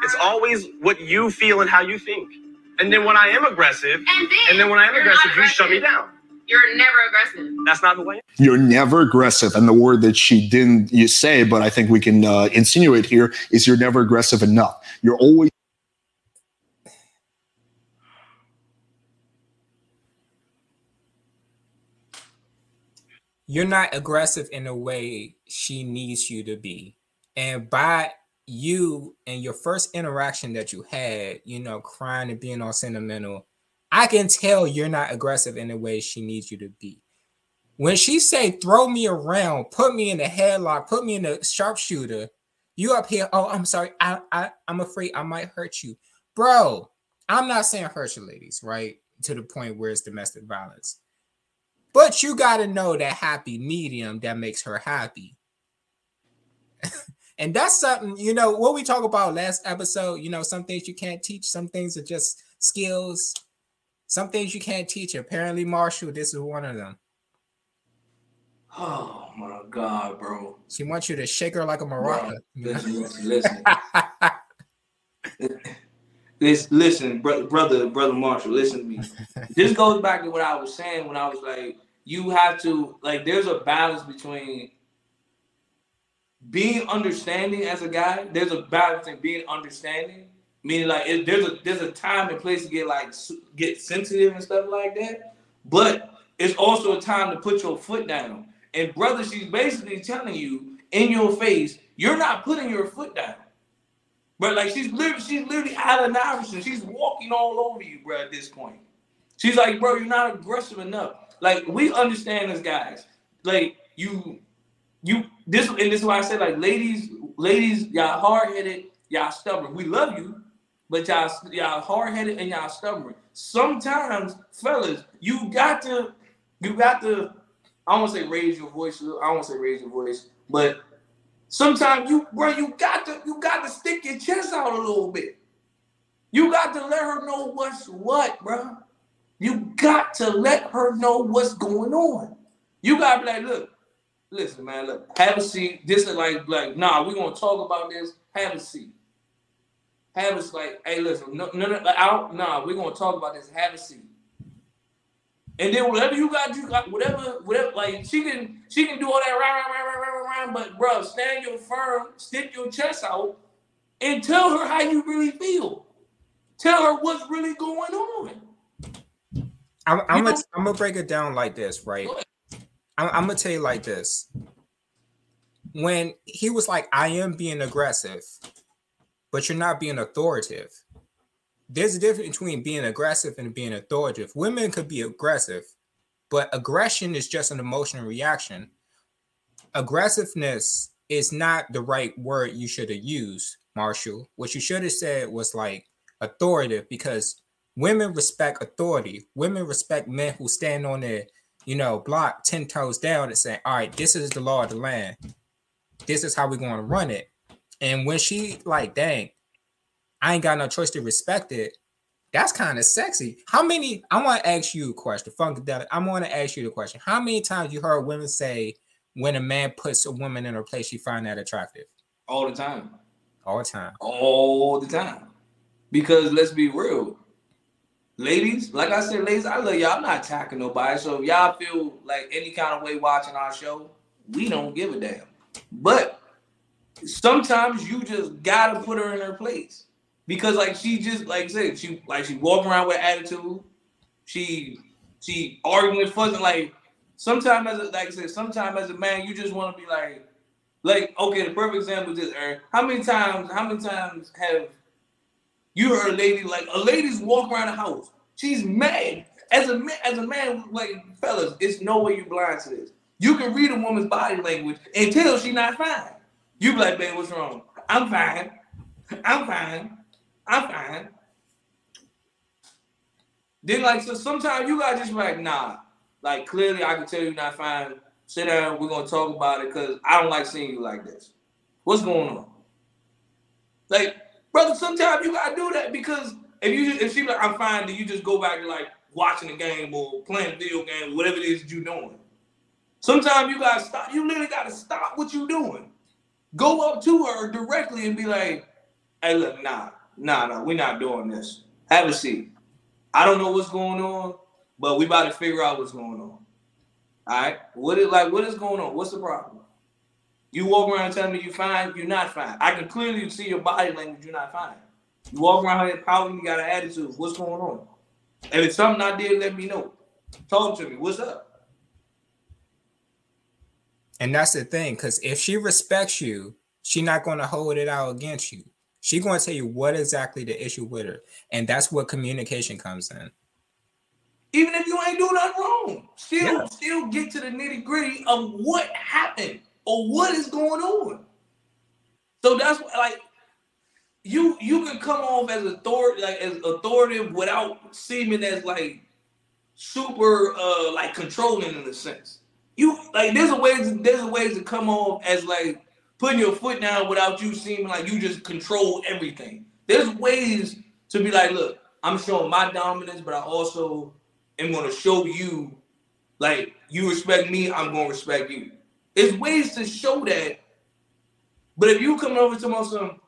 It's always what you feel and how you think. And then when I am aggressive, And then, and then when I am you're aggressive, you shut me down. You're never aggressive. That's not the way. You're never aggressive. And the word that she didn't you say, but I think we can uh, insinuate here is you're never aggressive enough. You're always You're not aggressive in the way she needs you to be. And by you and your first interaction that you had, you know, crying and being all sentimental, I can tell you're not aggressive in the way she needs you to be. When she say throw me around, put me in the headlock, put me in the sharpshooter, you up here, oh, I'm sorry, I, I I'm afraid I might hurt you. Bro, I'm not saying hurt you ladies, right? To the point where it's domestic violence. But you got to know that happy medium that makes her happy. and that's something, you know, what we talked about last episode, you know, some things you can't teach, some things are just skills. Some things you can't teach. Apparently, Marshall, this is one of them. Oh my God, bro. She wants you to shake her like a maraca. know? Listen, listen, listen. Listen, listen, brother, brother, brother Marshall, listen to me. this goes back to what I was saying when I was like, you have to like. There's a balance between being understanding as a guy. There's a balance in being understanding, meaning like it, there's a there's a time and place to get like get sensitive and stuff like that. But it's also a time to put your foot down. And brother, she's basically telling you in your face, you're not putting your foot down. But like she's literally, she's literally Allen Iverson. She's walking all over you, bro. At this point, she's like, bro, you're not aggressive enough. Like we understand as guys, like you, you this and this is why I said like, ladies, ladies, y'all hard headed, y'all stubborn. We love you, but y'all y'all hard headed and y'all stubborn. Sometimes, fellas, you got to, you got to. I don't say raise your voice. I don't say raise your voice, But sometimes you, bro, you got to you got to stick your chest out a little bit. You got to let her know what's what, bro. You got to let her know what's going on. You gotta be like, look, listen, man, look, have a seat. This is like, like, nah, we're gonna talk about this. Have a seat. Have us like, hey, listen, no, no, no, I don't, nah, we're gonna talk about this. Have a seat. And then whatever you got, you got whatever, whatever. Like she can, she can do all that, rah, rah, rah, rah, rah, rah, but bro, stand your firm, stick your chest out, and tell her how you really feel. Tell her what's really going on. I'm, I'm, gonna, I'm gonna break it down like this, right? Go. I'm, I'm gonna tell you like this. When he was like, I am being aggressive, but you're not being authoritative. There's a difference between being aggressive and being authoritative. Women could be aggressive, but aggression is just an emotional reaction. Aggressiveness is not the right word you should have used, Marshall. What you should have said was like authoritative because women respect authority. Women respect men who stand on their, you know, block 10 toes down and say, all right, this is the law of the land. This is how we're going to run it. And when she like, dang, I ain't got no choice to respect it. That's kind of sexy. How many? I want to ask you a question, Funkadelic. I want to ask you the question. How many times you heard women say when a man puts a woman in her place, you find that attractive? All the time. All the time. all the time. Because let's be real, ladies, like I said, ladies, I love y'all. I'm not attacking nobody. So if y'all feel like any kind of way watching our show, we don't give a damn. But sometimes you just gotta put her in her place. Because like she just like I said, she like she walking around with attitude. She she arguing fussing like sometimes as a, like I said, sometimes as a man, you just want to be like, like okay, the perfect example is this. How many times, how many times have you heard a lady like a lady's walk around the house? She's mad. As a man, as a man, like fellas, it's no way you blind to this. You can read a woman's body language and tell she not fine. You be like, babe, what's wrong? I'm fine. I'm fine. I'm fine. Then like so sometimes you gotta just like, nah. Like clearly I can tell you're not fine. Sit down, we're gonna talk about it because I don't like seeing you like this. What's going on? Like, brother, sometimes you gotta do that because if you if she like, I'm fine, then you just go back to like watching the game or playing a video game, whatever it is you're doing. Sometimes you gotta stop, you literally gotta stop what you're doing. Go up to her directly and be like, hey, look, nah, nah, nah, we're not doing this. Have a seat. I don't know what's going on, but we about to figure out what's going on. All right. What is like what is going on? What's the problem? You walk around telling me you're fine, you're not fine. I can clearly see your body language, you're not fine. You walk around here pouting, you got an attitude. What's going on? If it's something I did, let me know. Talk to me. What's up? And that's the thing, because if she respects you, she's not going to hold it out against you. She's going to tell you what exactly the issue with her, and that's what communication comes in. Even if you ain't doing nothing wrong, still, Yeah. still get to the nitty gritty of what happened or what is going on. So that's like, you you can come off as authority, like as authoritative without seeming as like super uh like controlling in a sense. You like there's a ways there's a ways to come off as like putting your foot down without you seeming like you just control everything. There's ways to be like, look, I'm showing my dominance, but I also am gonna show you like you respect me, I'm gonna respect you. There's ways to show that. But if you come over to my son,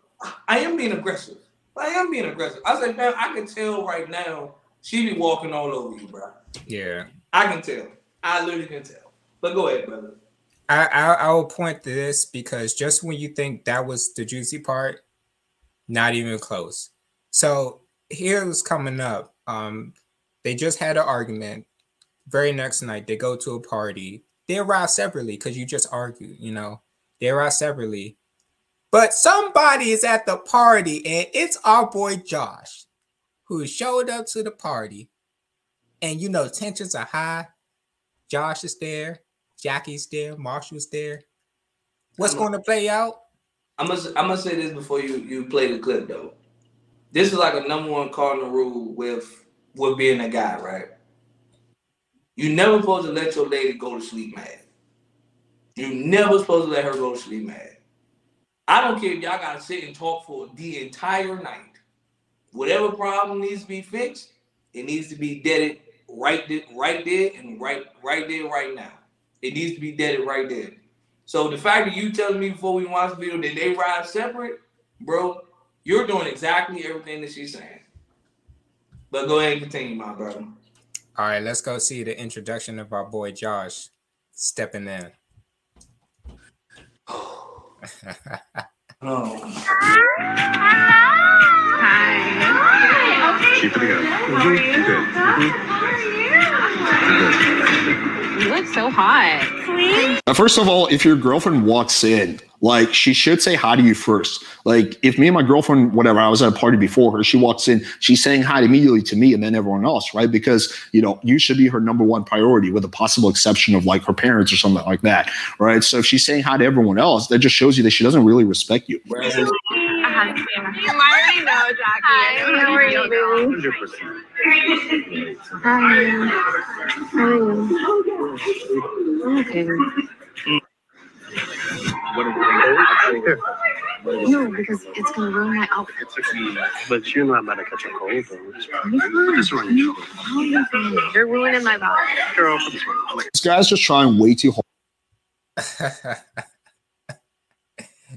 I am being aggressive. I am being aggressive. I say, man, I can tell right now she be walking all over you, bro. Yeah. I can tell. I literally can tell. But go ahead, brother. I, I I will point to this because just when you think that was the juicy part, not even close. So here's coming up. Um, they just had an argument. Very next night, they go to a party. They arrive separately because you just argued. You know, they arrive separately. But somebody is at the party, and it's our boy Josh, who showed up to the party. And you know, tensions are high. Josh is there. Jackie's there, Marshall's there. What's going to play out? I'm gonna I'm gonna say this before you you play the clip though. This is like a number one cardinal rule with with being a guy, right? You never supposed to let your lady go to sleep mad. You never supposed to let her go to sleep mad. I don't care if y'all gotta sit and talk for the entire night. Whatever problem needs to be fixed, it needs to be deaded right there, right there, and right right there, right now. It needs to be deaded right there. So the fact that you telling me before we watch the video that they ride separate, bro, you're doing exactly everything that she's saying. But go ahead and continue, my brother. All right, let's go see the introduction of our boy Josh stepping in. Oh, Hi. Keep it together. You You look so hot. Uh, First of all, if your girlfriend walks in, like she should say hi to you first. Like if me and my girlfriend, whatever, I was at a party before her, she walks in, she's saying hi immediately to me and then everyone else, right? Because you know you should be her number one priority, with a possible exception of like her parents or something like that, right? So if she's saying hi to everyone else, that just shows you that she doesn't really respect you. bro, it's- I already know, Jackie. Hi, how are you, baby? 100%. Hi. How are you? Okay. No, because it's gonna ruin my outfit. But you're not about to catch a cold, though. You're Just run your shoulder. You're ruining my vibe. Girl, this. This guy's just trying way too hard.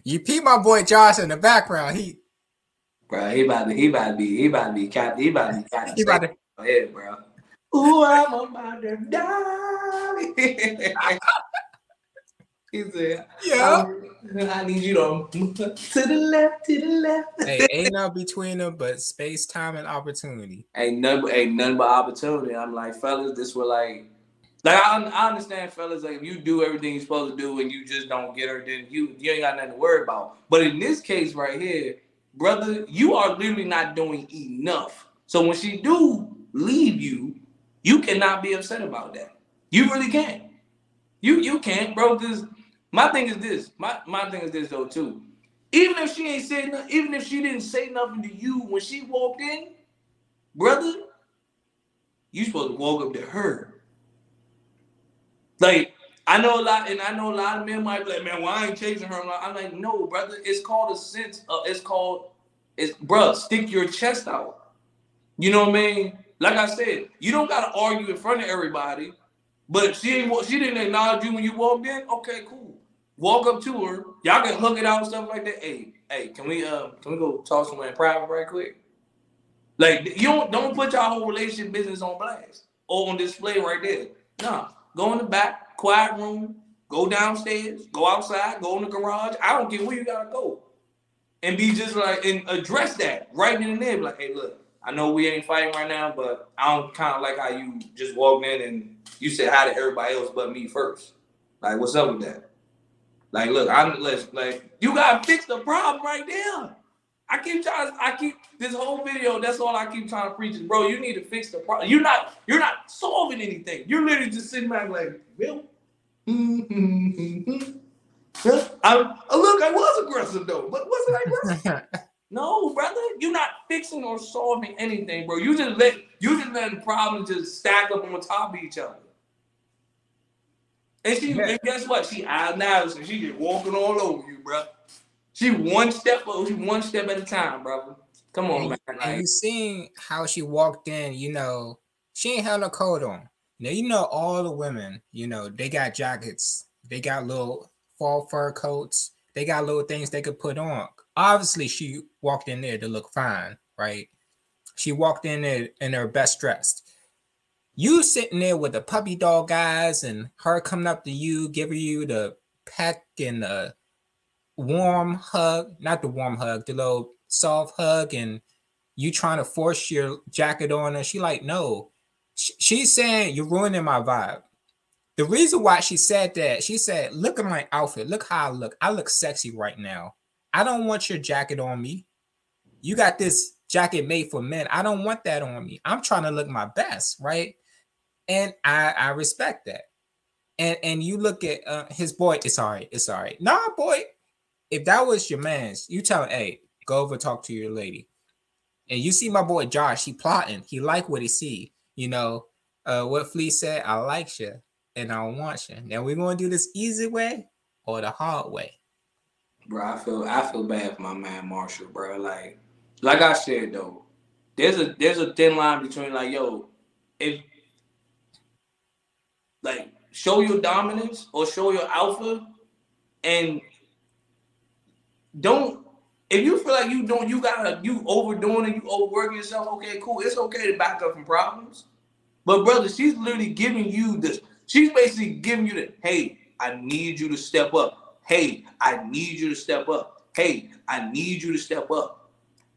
you peep my boy Josh in the background. He bro, he about to, he about to be, he about to be cap, he about to be cap. he about to Go ahead, bro. Ooh, I'm about to die. he said, yeah. I need you to move to the left, to the left. hey, ain't no between them but space, time, and opportunity. ain't none, ain't none but opportunity. I'm like, fellas, this was like, like I, I understand, fellas, like if you do everything you're supposed to do and you just don't get her, then you you ain't got nothing to worry about. But in this case right here, brother, you are literally not doing enough. So when she do leave you, you cannot be upset about that. You really can't. You you can't, bro. Because my thing is this. My my thing is this though too. Even if she ain't said nothing, even if she didn't say nothing to you when she walked in, brother, you supposed to walk up to her. Like, I know a lot, and I know a lot of men might be like, man, why I ain't chasing her? I'm like, I'm like, no, brother, it's called a sense of it's called it's bruh, stick your chest out. You know what I mean? Like I said, you don't gotta argue in front of everybody. But she ain't she didn't acknowledge you when you walked in, okay, cool. Walk up to her. Y'all can hug it out and stuff like that. Hey, hey, can we uh can we go talk somewhere in private right quick? Like you don't don't put your whole relationship business on blast or on display right there. Nah, go in the back, quiet room, go downstairs, go outside, go in the garage. I don't care where you gotta go. And be just like and address that right in the there. Like, hey, look, I know we ain't fighting right now, but I don't kind of like how you just walked in and you said hi to everybody else but me first. Like, what's up with that? Like, look, I'm let's like you gotta fix the problem right there. I keep trying. I keep this whole video. That's all I keep trying to preach is, bro. You need to fix the problem. You're not. You're not solving anything. You're literally just sitting back like, Bill. I, look, I was aggressive though, but wasn't I aggressive? No, brother, you're not fixing or solving anything, bro. You just let you just letting problems just stack up on top of each other. And she Yeah. and guess what? She out now, so she just walking all over you, bro. She one step, oh, she one step at a time, brother. Come on, and, man. and Like, you seen how she walked in, you know, she ain't had no coat on. Now you know all the women, you know, they got jackets, they got little fall fur coats, they got little things they could put on. Obviously, she walked in there to look fine, right? She walked in there in her best dressed. You sitting there with the puppy dog eyes and her coming up to you, giving you the peck and the warm hug, not the warm hug, the little soft hug, and you trying to force your jacket on her. She like, no. Sh- She's saying you're ruining my vibe. The reason why she said that, she said, look at my outfit. Look how I look. I look sexy right now. I don't want your jacket on me. You got this jacket made for men. I don't want that on me. I'm trying to look my best, right? And I I respect that. And and you look at uh, his boy. It's all right. It's all right. Nah, boy. If that was your man's, you tell him, hey, go over talk to your lady. And you see my boy Josh. He plotting. He like what he see. You know uh, what Flea said. I like you. and I want you. Now we're gonna do this easy way or the hard way. Bro, I feel I feel bad for my man Marshall, bro. Like, like I said though, there's a there's a thin line between like, yo, if like show your dominance or show your alpha, and don't if you feel like you don't you gotta you overdoing it, you overworking yourself. Okay, cool. It's okay to back up from problems, but brother, she's literally giving you this. She's basically giving you the hey, I need you to step up. Hey, I need you to step up. Hey, I need you to step up.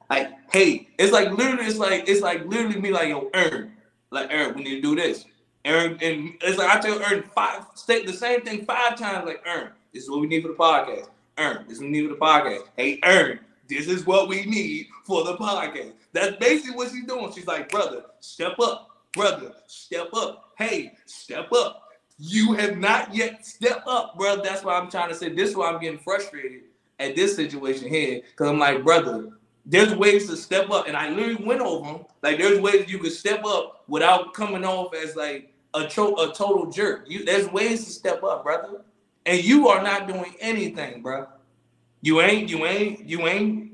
Like, hey, it's like literally, it's like it's like literally me like yo, Ern, like Ern, we need to do this. Ern, and it's like I tell Ern five, say the same thing five times. Like Ern, this is what we need for the podcast. Ern, this is what we need for the podcast. Hey, Ern, this is what we need for the podcast. That's basically what she's doing. She's like, brother, step up. Brother, step up. Hey, step up. You have not yet stepped up, brother. That's why I'm trying to say. This is why I'm getting frustrated at this situation here. Because I'm like, brother, there's ways to step up. And I literally went over them. Like, there's ways you could step up without coming off as like a, tro- a total jerk. You There's ways to step up, brother. And you are not doing anything, bro. You ain't, you ain't, you ain't,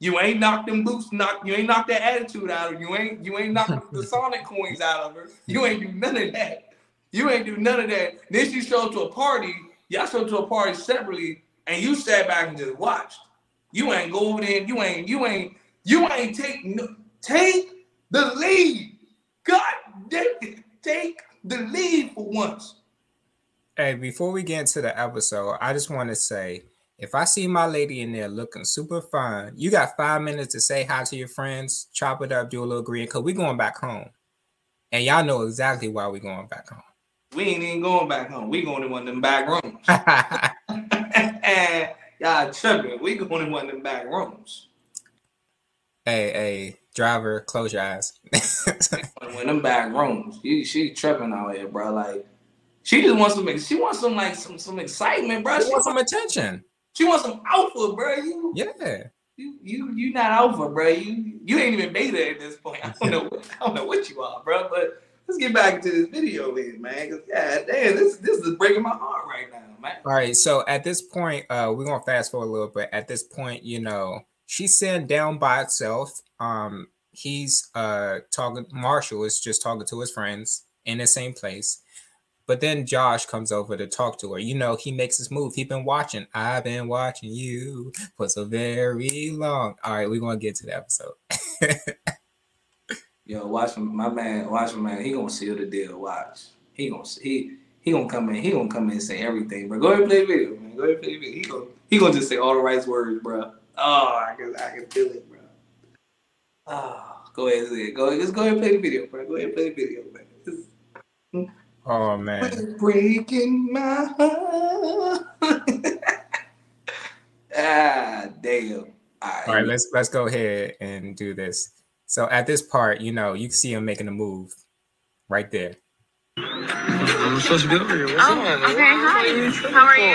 you ain't knocked them boots, knock, you ain't knocked that attitude out of her. You ain't, you ain't knocked the Sonic coins out of her. You ain't do none of that. You ain't do none of that. Then she showed to a party. Y'all showed to a party separately, and you sat back and just watched. You ain't go over there. You ain't, you ain't, you ain't take take the lead. God damn it, take the lead for once. Hey, before we get into the episode, I just want to say if I see my lady in there looking super fine, you got five minutes to say hi to your friends, chop it up, do a little green, because we going back home. And y'all know exactly why we going back home. We ain't even going back home. We going to one of them back rooms. And y'all tripping. We going to one of them back rooms. hey, hey, driver, close your eyes. Of them back rooms. She, she tripping out here, bro. Like she just wants some. She wants some like some some excitement, bro. She She wants, some attention. she wants some alpha, bro. You Yeah. you you you not alpha, bro. You you ain't even beta at this point. I don't know. What, I don't know what you are, bro. But let's get back to this video, then, man. Cause yeah, damn, this this is breaking my heart right now, man. All right. So at this point, uh, we're gonna fast forward a little bit. At this point, you know, she's sitting down by itself. Um, he's uh talking. Marshall is just talking to his friends in the same place. But then Josh comes over to talk to her. You know, he makes his move. He's been watching. I've been watching you for so very long. All right, we're gonna get to the episode. Yo, watch my man. Watch my man. He gonna seal the deal. Watch. He gonna he he gonna come in. He gonna come in and say everything. But go ahead and play the video, man. Go ahead and play the video. He gonna he gonna just say all the right words, bro. Oh, I can I can feel it, bro. Oh, go ahead, and it. go ahead. Just go ahead and play the video, bro. Go ahead and play the video, man. It's oh man. breaking my heart. ah, damn. All right, let's let's go ahead and do this. So at this part, you know, you can see him making a move right there. I'm supposed to be over here. What's Oh, up? okay. Hi. How are you?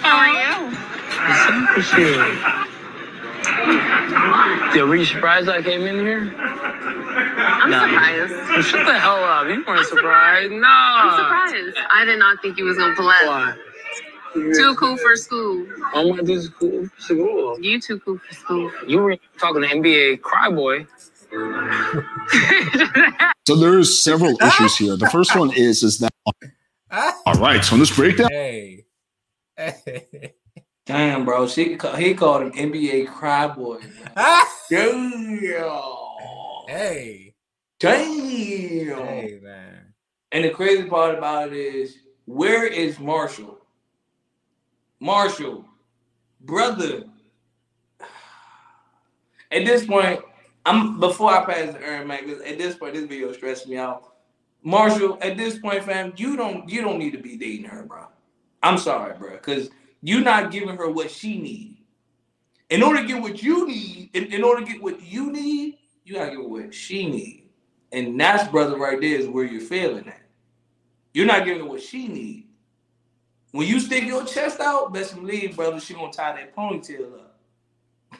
How are you? What's up with you? Yo, were you surprised I came in here? I'm Nah. surprised. Well, shut the hell up. You weren't surprised. No. I'm surprised. I did not think you was gonna pull up. Why? Too cool for school. I want this cool. School. You too cool for school. You were talking to NBA Cryboy. So there's several issues here. The first one is is that all right. So in this breakdown, Hey. Hey. Damn, bro. She he called him NBA cryboy. Damn. hey. Damn. Hey, man. And the crazy part about it is, where is Marshall? Marshall, brother. At this point, I'm before I pass the Aaron. At this point, this video stressed me out. Marshall, at this point, fam, you don't you don't need to be dating her, bro. I'm sorry, bro, because you're not giving her what she needs. In order to get what you need, in, in order to get what you need, you gotta get what she needs. And that's brother right there is where you're failing at. You're not giving her what she needs. When you stick your chest out, best believe, brother, she gonna tie that ponytail up.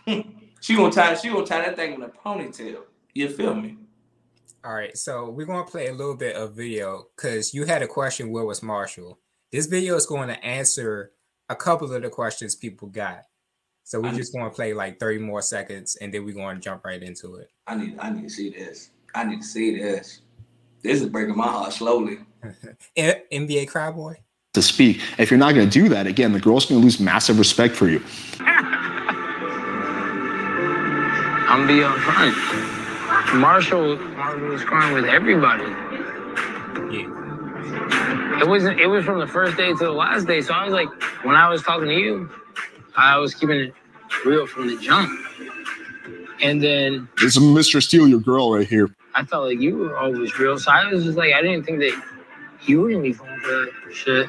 she gonna tie she gonna tie that thing in a ponytail. You feel me? All right, so we're gonna play a little bit of video because you had a question. Where was Marshall? This video is going to answer a couple of the questions people got. So we're just going to play like 30 more seconds, and then we're going to jump right into it. I need I need to see this. I need to see this. This is breaking my heart slowly. N- NBA Cryboy. to speak. If you're not going to do that, again, the girl's going to lose massive respect for you. I'm be upfront. Marshall, Marshall was crying with everybody. Yeah. It wasn't. It was from the first day to the last day. So I was like, when I was talking to you, I was keeping it real from the jump. And then This is Mr. Steal Your Girl right here. I felt like you were always real. So I was just like, I didn't think that you were gonna be going for that shit.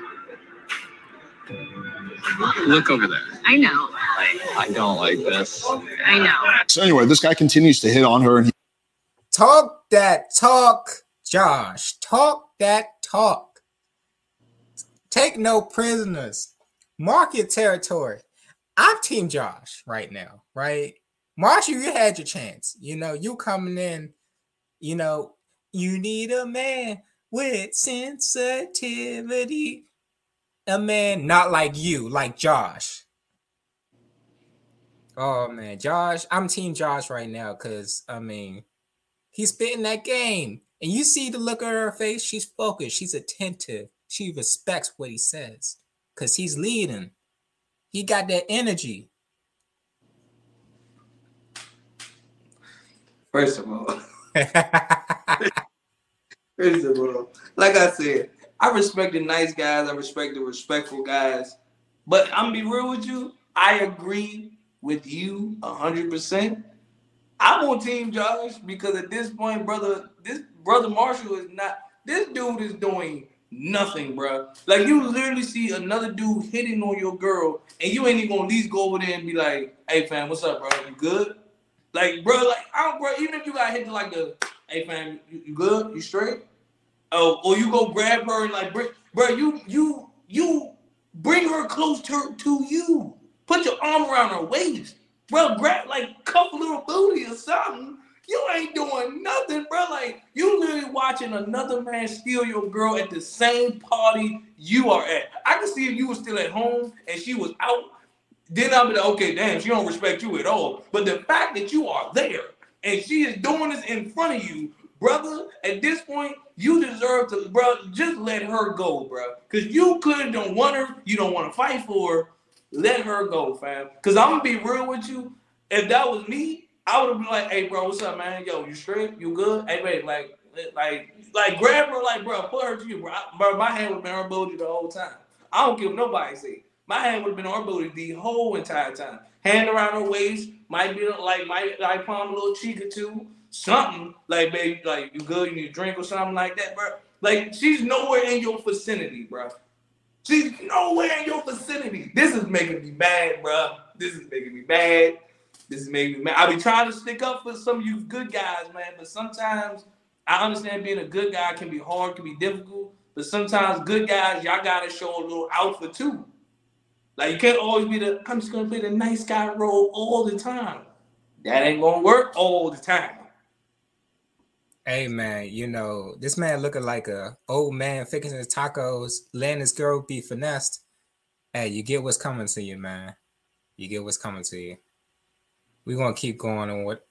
Look over there. I know. I don't like this. I know. So anyway, this guy continues to hit on her, and he Talk that talk, Josh. Talk that talk. Take no prisoners. Mark your territory. I'm Team Josh right now, right? Marshall, you had your chance. You know, you coming in, you know, you need a man with sensitivity. A man not like you, like Josh. Oh man, Josh, I'm Team Josh right now because I mean, he's spitting that game, and you see the look on her face. She's focused. She's attentive. She respects what he says because he's leading. He got that energy. First of all, first of all, like I said, I respect the nice guys. I respect the respectful guys. But I'm gonna be real with you. I agree with you hundred percent. I'm on Team Josh because at this point, brother, this brother Marshall is not. This dude is doing nothing, bro. Like you literally see another dude hitting on your girl, and you ain't even gonna at least go over there and be like, "Hey, fam, what's up, bro? You good?" Like, bro, like, I don't, bro. Even if you got hit to like the, "Hey, fam, you, you good? You straight?" Oh, or you go grab her and like, bro, you you you bring her close to to you. Put your arm around her waist, bro. Grab like a little booty or something. You ain't doing nothing, bro. Like you literally watching another man steal your girl at the same party you are at. I can see if you were still at home and she was out. Then I'll be like, okay, damn, she don't respect you at all. But the fact that you are there and she is doing this in front of you, brother, at this point, you deserve to, bro, just let her go, bro. Because you clearly don't want her. You don't want to fight for her. Let her go, fam. Because I'm to be real with you. If that was me, I would have been like, hey, bro, what's up, man? Yo, you straight? You good? Hey, babe, like, like, like, grab her, like, bro, put her to you, bro. Bro, my hand would have been on her booty the whole time. I don't give nobody say. My hand would have been on her booty the whole entire time. Hand around her waist, might be like, might like palm a little cheek or two, something like, baby, like you good? You need a drink or something like that, bro. Like she's nowhere in your vicinity, bro. She's nowhere in your vicinity. This is making me mad, bro. This is making me mad. This is me mad. I be trying to stick up for some of you good guys, man, but sometimes I understand being a good guy can be hard, can be difficult. But sometimes good guys, y'all gotta show a little alpha too. Like you can't always be the I'm just gonna play the nice guy role all the time. That ain't gonna work all the time. Hey man, you know this man looking like a old man fixing his tacos, letting his girl be finessed. Hey, you get what's coming to you, man. You get what's coming to you. We're gonna keep going on what.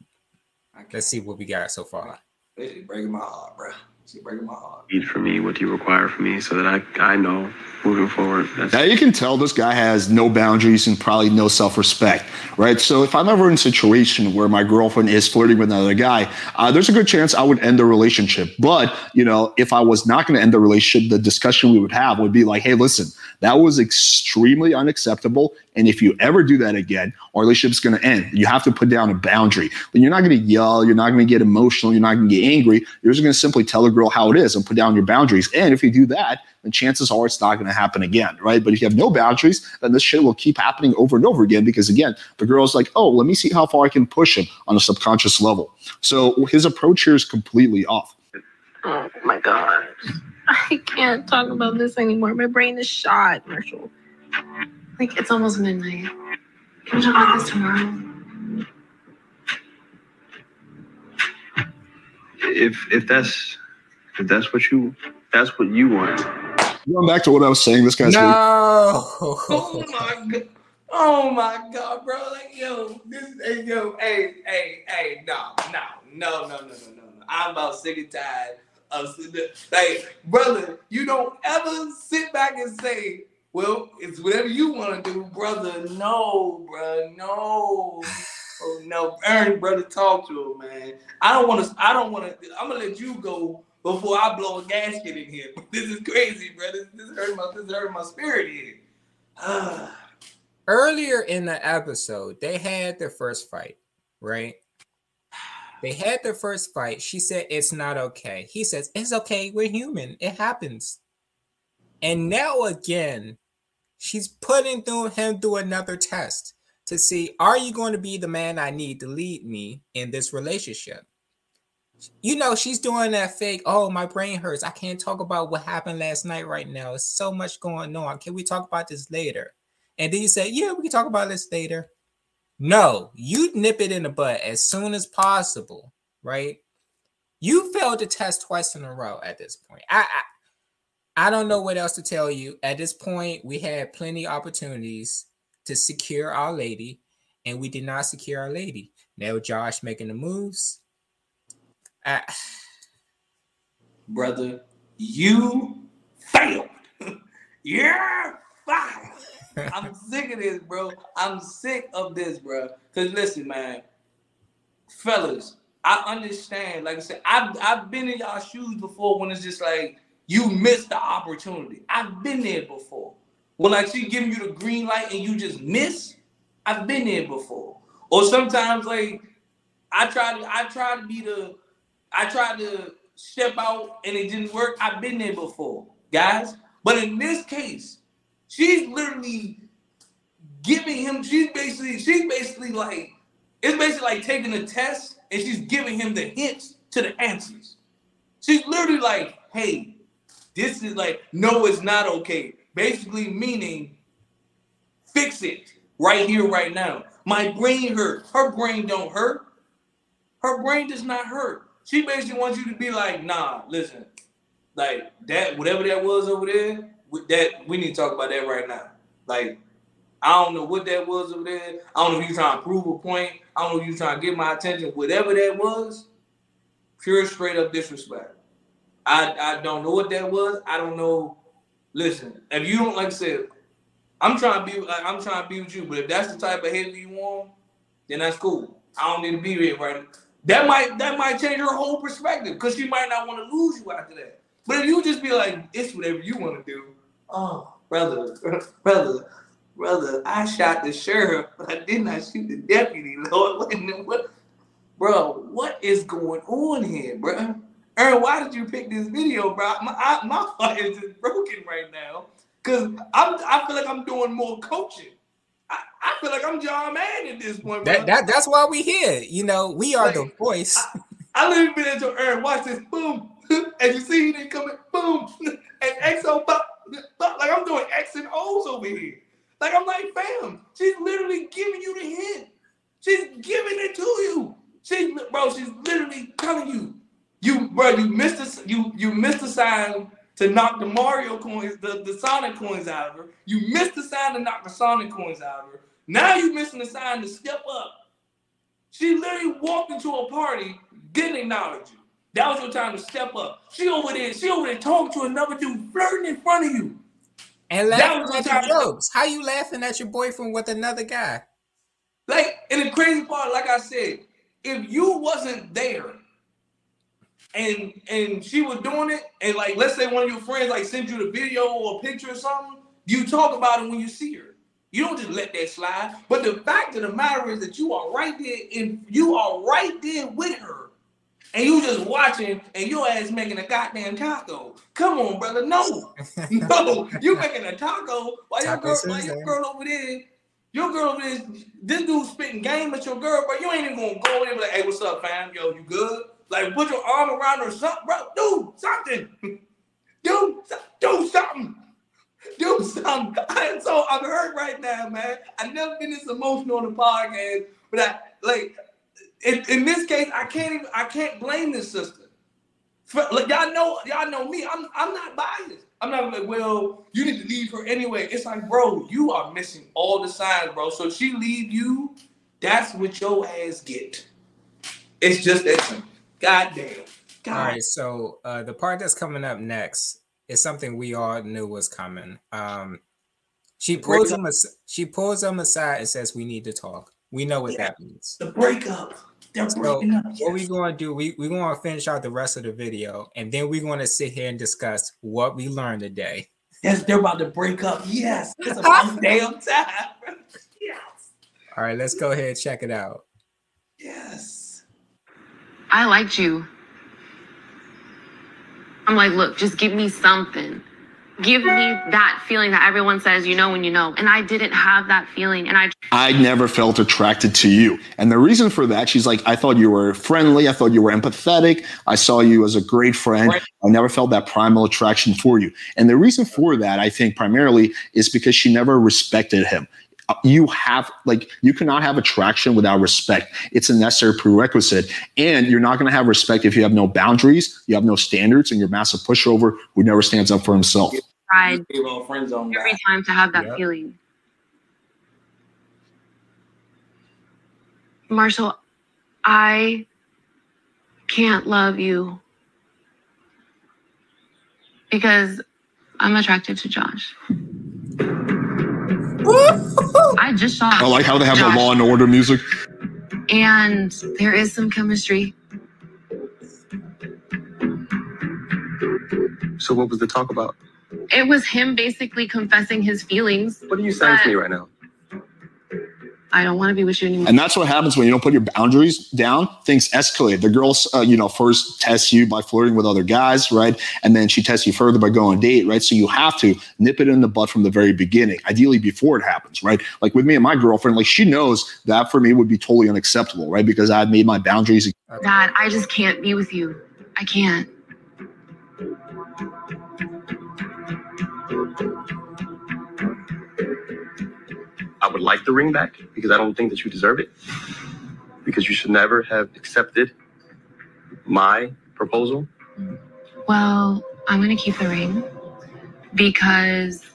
Let's see what we got so far. Is breaking my heart, bro. She's breaking my heart. Need for me, what do you require from me, so that I I know moving forward. That's Now you can tell this guy has no boundaries and probably no self-respect, right? So if I'm ever in a situation where my girlfriend is flirting with another guy, uh, there's a good chance I would end the relationship. But you know, if I was not going to end the relationship, the discussion we would have would be like, "Hey, listen, that was extremely unacceptable, and if you ever do that again, our relationship's going to end. You have to put down a boundary. But you're not going to yell, you're not going to get emotional, you're not going to get angry. You're just going to simply tell a girl how it is and put down your boundaries. And if you do that, then chances are it's not going to happen again, right? But if you have no boundaries, then this shit will keep happening over and over again because again, the girl's like, oh, let me see how far I can push him on a subconscious level. So his approach here is completely off. Oh my god. I can't talk about this anymore. My brain is shot, Marshall. Like it's almost midnight. Can we talk about this tomorrow? if if that's if that's what you that's what you want. Going back to what I was saying, this guy's No. Oh my god. Oh my god, bro. Like, yo, this hey, yo, hey, hey, hey, no, no, no, no, no, no, no, no. I'm about sick and tired of sitting- like, brother, you don't ever sit back and say, well, it's whatever you want to do, brother. No, bro, no. Oh no, Aaron, brother, talk to him, man. I don't want to. I don't want to. I'm gonna let you go before I blow a gasket in here. This is crazy, brother. This hurt my. This hurt my spirit here. Ah. Earlier in the episode, they had their first fight, right? They had their first fight. She said it's not okay. He says it's okay. We're human. It happens. And now again, she's putting through him through another test to see are you going to be the man I need to lead me in this relationship? You know, she's doing that fake, oh, my brain hurts. I can't talk about what happened last night right now. There's so much going on. Can we talk about this later? And then you say, yeah, we can talk about this later. No, you nip it in the butt as soon as possible, right? You failed the test twice in a row at this point. I, I I don't know what else to tell you. At this point, we had plenty of opportunities to secure our lady, and we did not secure our lady. Now Josh making the moves. I, brother, you failed. You're fired. I'm sick of this, bro. I'm sick of this, bro. Cause listen, man, fellas, I understand. Like I said, I've I've been in y'all shoes before when it's just like you missed the opportunity. I've been there before. When like she giving you the green light and you just miss, I've been there before. Or sometimes like I try to I try to be the I tried to step out and it didn't work. I've been there before, guys. But in this case, she's literally giving him, she's basically, she's basically like, it's basically like taking a test and she's giving him the hints to the answers. She's literally like, hey, this is like, no, it's not okay. Basically meaning fix it right here, right now. My brain hurts. Her brain don't hurt. Her brain does not hurt. She basically wants you to be like, nah, listen, like that, whatever that was over there, with that we need to talk about that right now. Like, I don't know what that was over there. I don't know if you trying to prove a point. I don't know if you trying to get my attention. Whatever that was, pure straight up disrespect. I I don't know what that was. I don't know. Listen, if you don't like I said, I'm trying to be like I'm trying to be with you, but if that's the type of behavior you want, then that's cool. I don't need to be here right now. That might that might change her whole perspective because she might not want to lose you after that. But if you just be like, it's whatever you want to do. Oh, brother, brother, brother, I shot the sheriff, but I did not shoot the deputy. Lord, what, what bro? What is going on here, bro? Aaron, why did you pick this video, bro? My I, my heart is just broken right now because I'm I feel like I'm doing more coaching. I, I feel like I'm John Madden at this point, that, that that's why we here. You know, we are the voice. I literally been into Aaron. Watch this, boom, and you see he didn't come in, boom, and XO, pop, like I'm doing X and O's over here. Like I'm like, fam, she's literally giving you the hint. She's giving it to you. She's bro, she's literally telling you, you bro, you missed the you you missed the sign to knock the Mario coins, the, the Sonic coins out of her. You missed the sign to knock the Sonic coins out of her. Now you're missing the sign to step up. She literally walked into a party, didn't acknowledge you. That was your time to step up. She over there, she over there talking to another dude, flirting in front of you. And That laughing was at your jokes. How you laughing at your boyfriend with another guy? Like, and the crazy part, like I said, if you wasn't there and and she was doing it, and like let's say one of your friends like sent you the video or a picture or something, you talk about it when you see her. You don't just let that slide. But the fact of the matter is that you are right there and you are right there with her. And you just watching and your ass making a goddamn taco. Come on, brother. No. no. You making a taco while your girl, while your girl over there your girl over there, this dude spitting game at your girl, bro. You ain't even gonna go over there and be like, hey, what's up, fam? Yo, you good? Like, put your arm around her or something, bro. Do something. Do, do something. Do something. I'm so I'm hurt right now, man. I've never been this emotional on the podcast, but I like in, in this case, I can't even I can't blame this sister. Like y'all know, y'all know me. I'm I'm not biased. I'm not like, well, you need to leave her anyway. It's like, bro, you are missing all the signs, bro. So she leave you, that's what your ass get. It's just that simple. God damn. God. All right, so uh, the part that's coming up next is something we all knew was coming. Um, she pulls him. As- she pulls him aside and says, "We need to talk." We know what Yeah. that means. The breakup. They're So breaking up. what we yes. going to do? We we going to finish out the rest of the video, and then we're going to sit here and discuss what we learned today. Yes, they're about to break up. Yes, it's about damn time. Yes, All right, let's go ahead and check it out. yes. I liked you. I'm like, look, just give me something. Give me that feeling that everyone says you know when you know. And I didn't have that feeling. And I I never felt attracted to you. And the reason for that, she's like, I thought you were friendly. I thought you were empathetic. I saw you as a great friend. Right. I never felt that primal attraction for you. And the reason for that, I think primarily is because she never respected him. Uh, You have, like, you cannot have attraction without respect. It's a necessary prerequisite. And you're not going to have respect if you have no boundaries, you have no standards, and you're a massive pushover who never stands up for himself. tried Gave all friend zone every time to have that Yep. feeling. Marshall, I can't love you because I'm attracted to Josh. I just saw I like how they have Josh, the law and order music. and there is some chemistry. So what was the talk about? It was him basically confessing his feelings. What are you saying to me right now? I don't want to be with you anymore. And that's what happens when you don't put your boundaries down. Things escalate. The girls, uh, you know, first test you by flirting with other guys, right? And then she tests you further by going on a date, right? So you have to nip it in the butt from the very beginning, ideally before it happens, right? Like with me and my girlfriend, like she knows that for me would be totally unacceptable, right? Because I've made my boundaries. Okay. Dad, I just can't be with you. I can't. I would like the ring back because I don't think that you deserve it. Because you should never have accepted my proposal. Well, I'm going to keep the ring because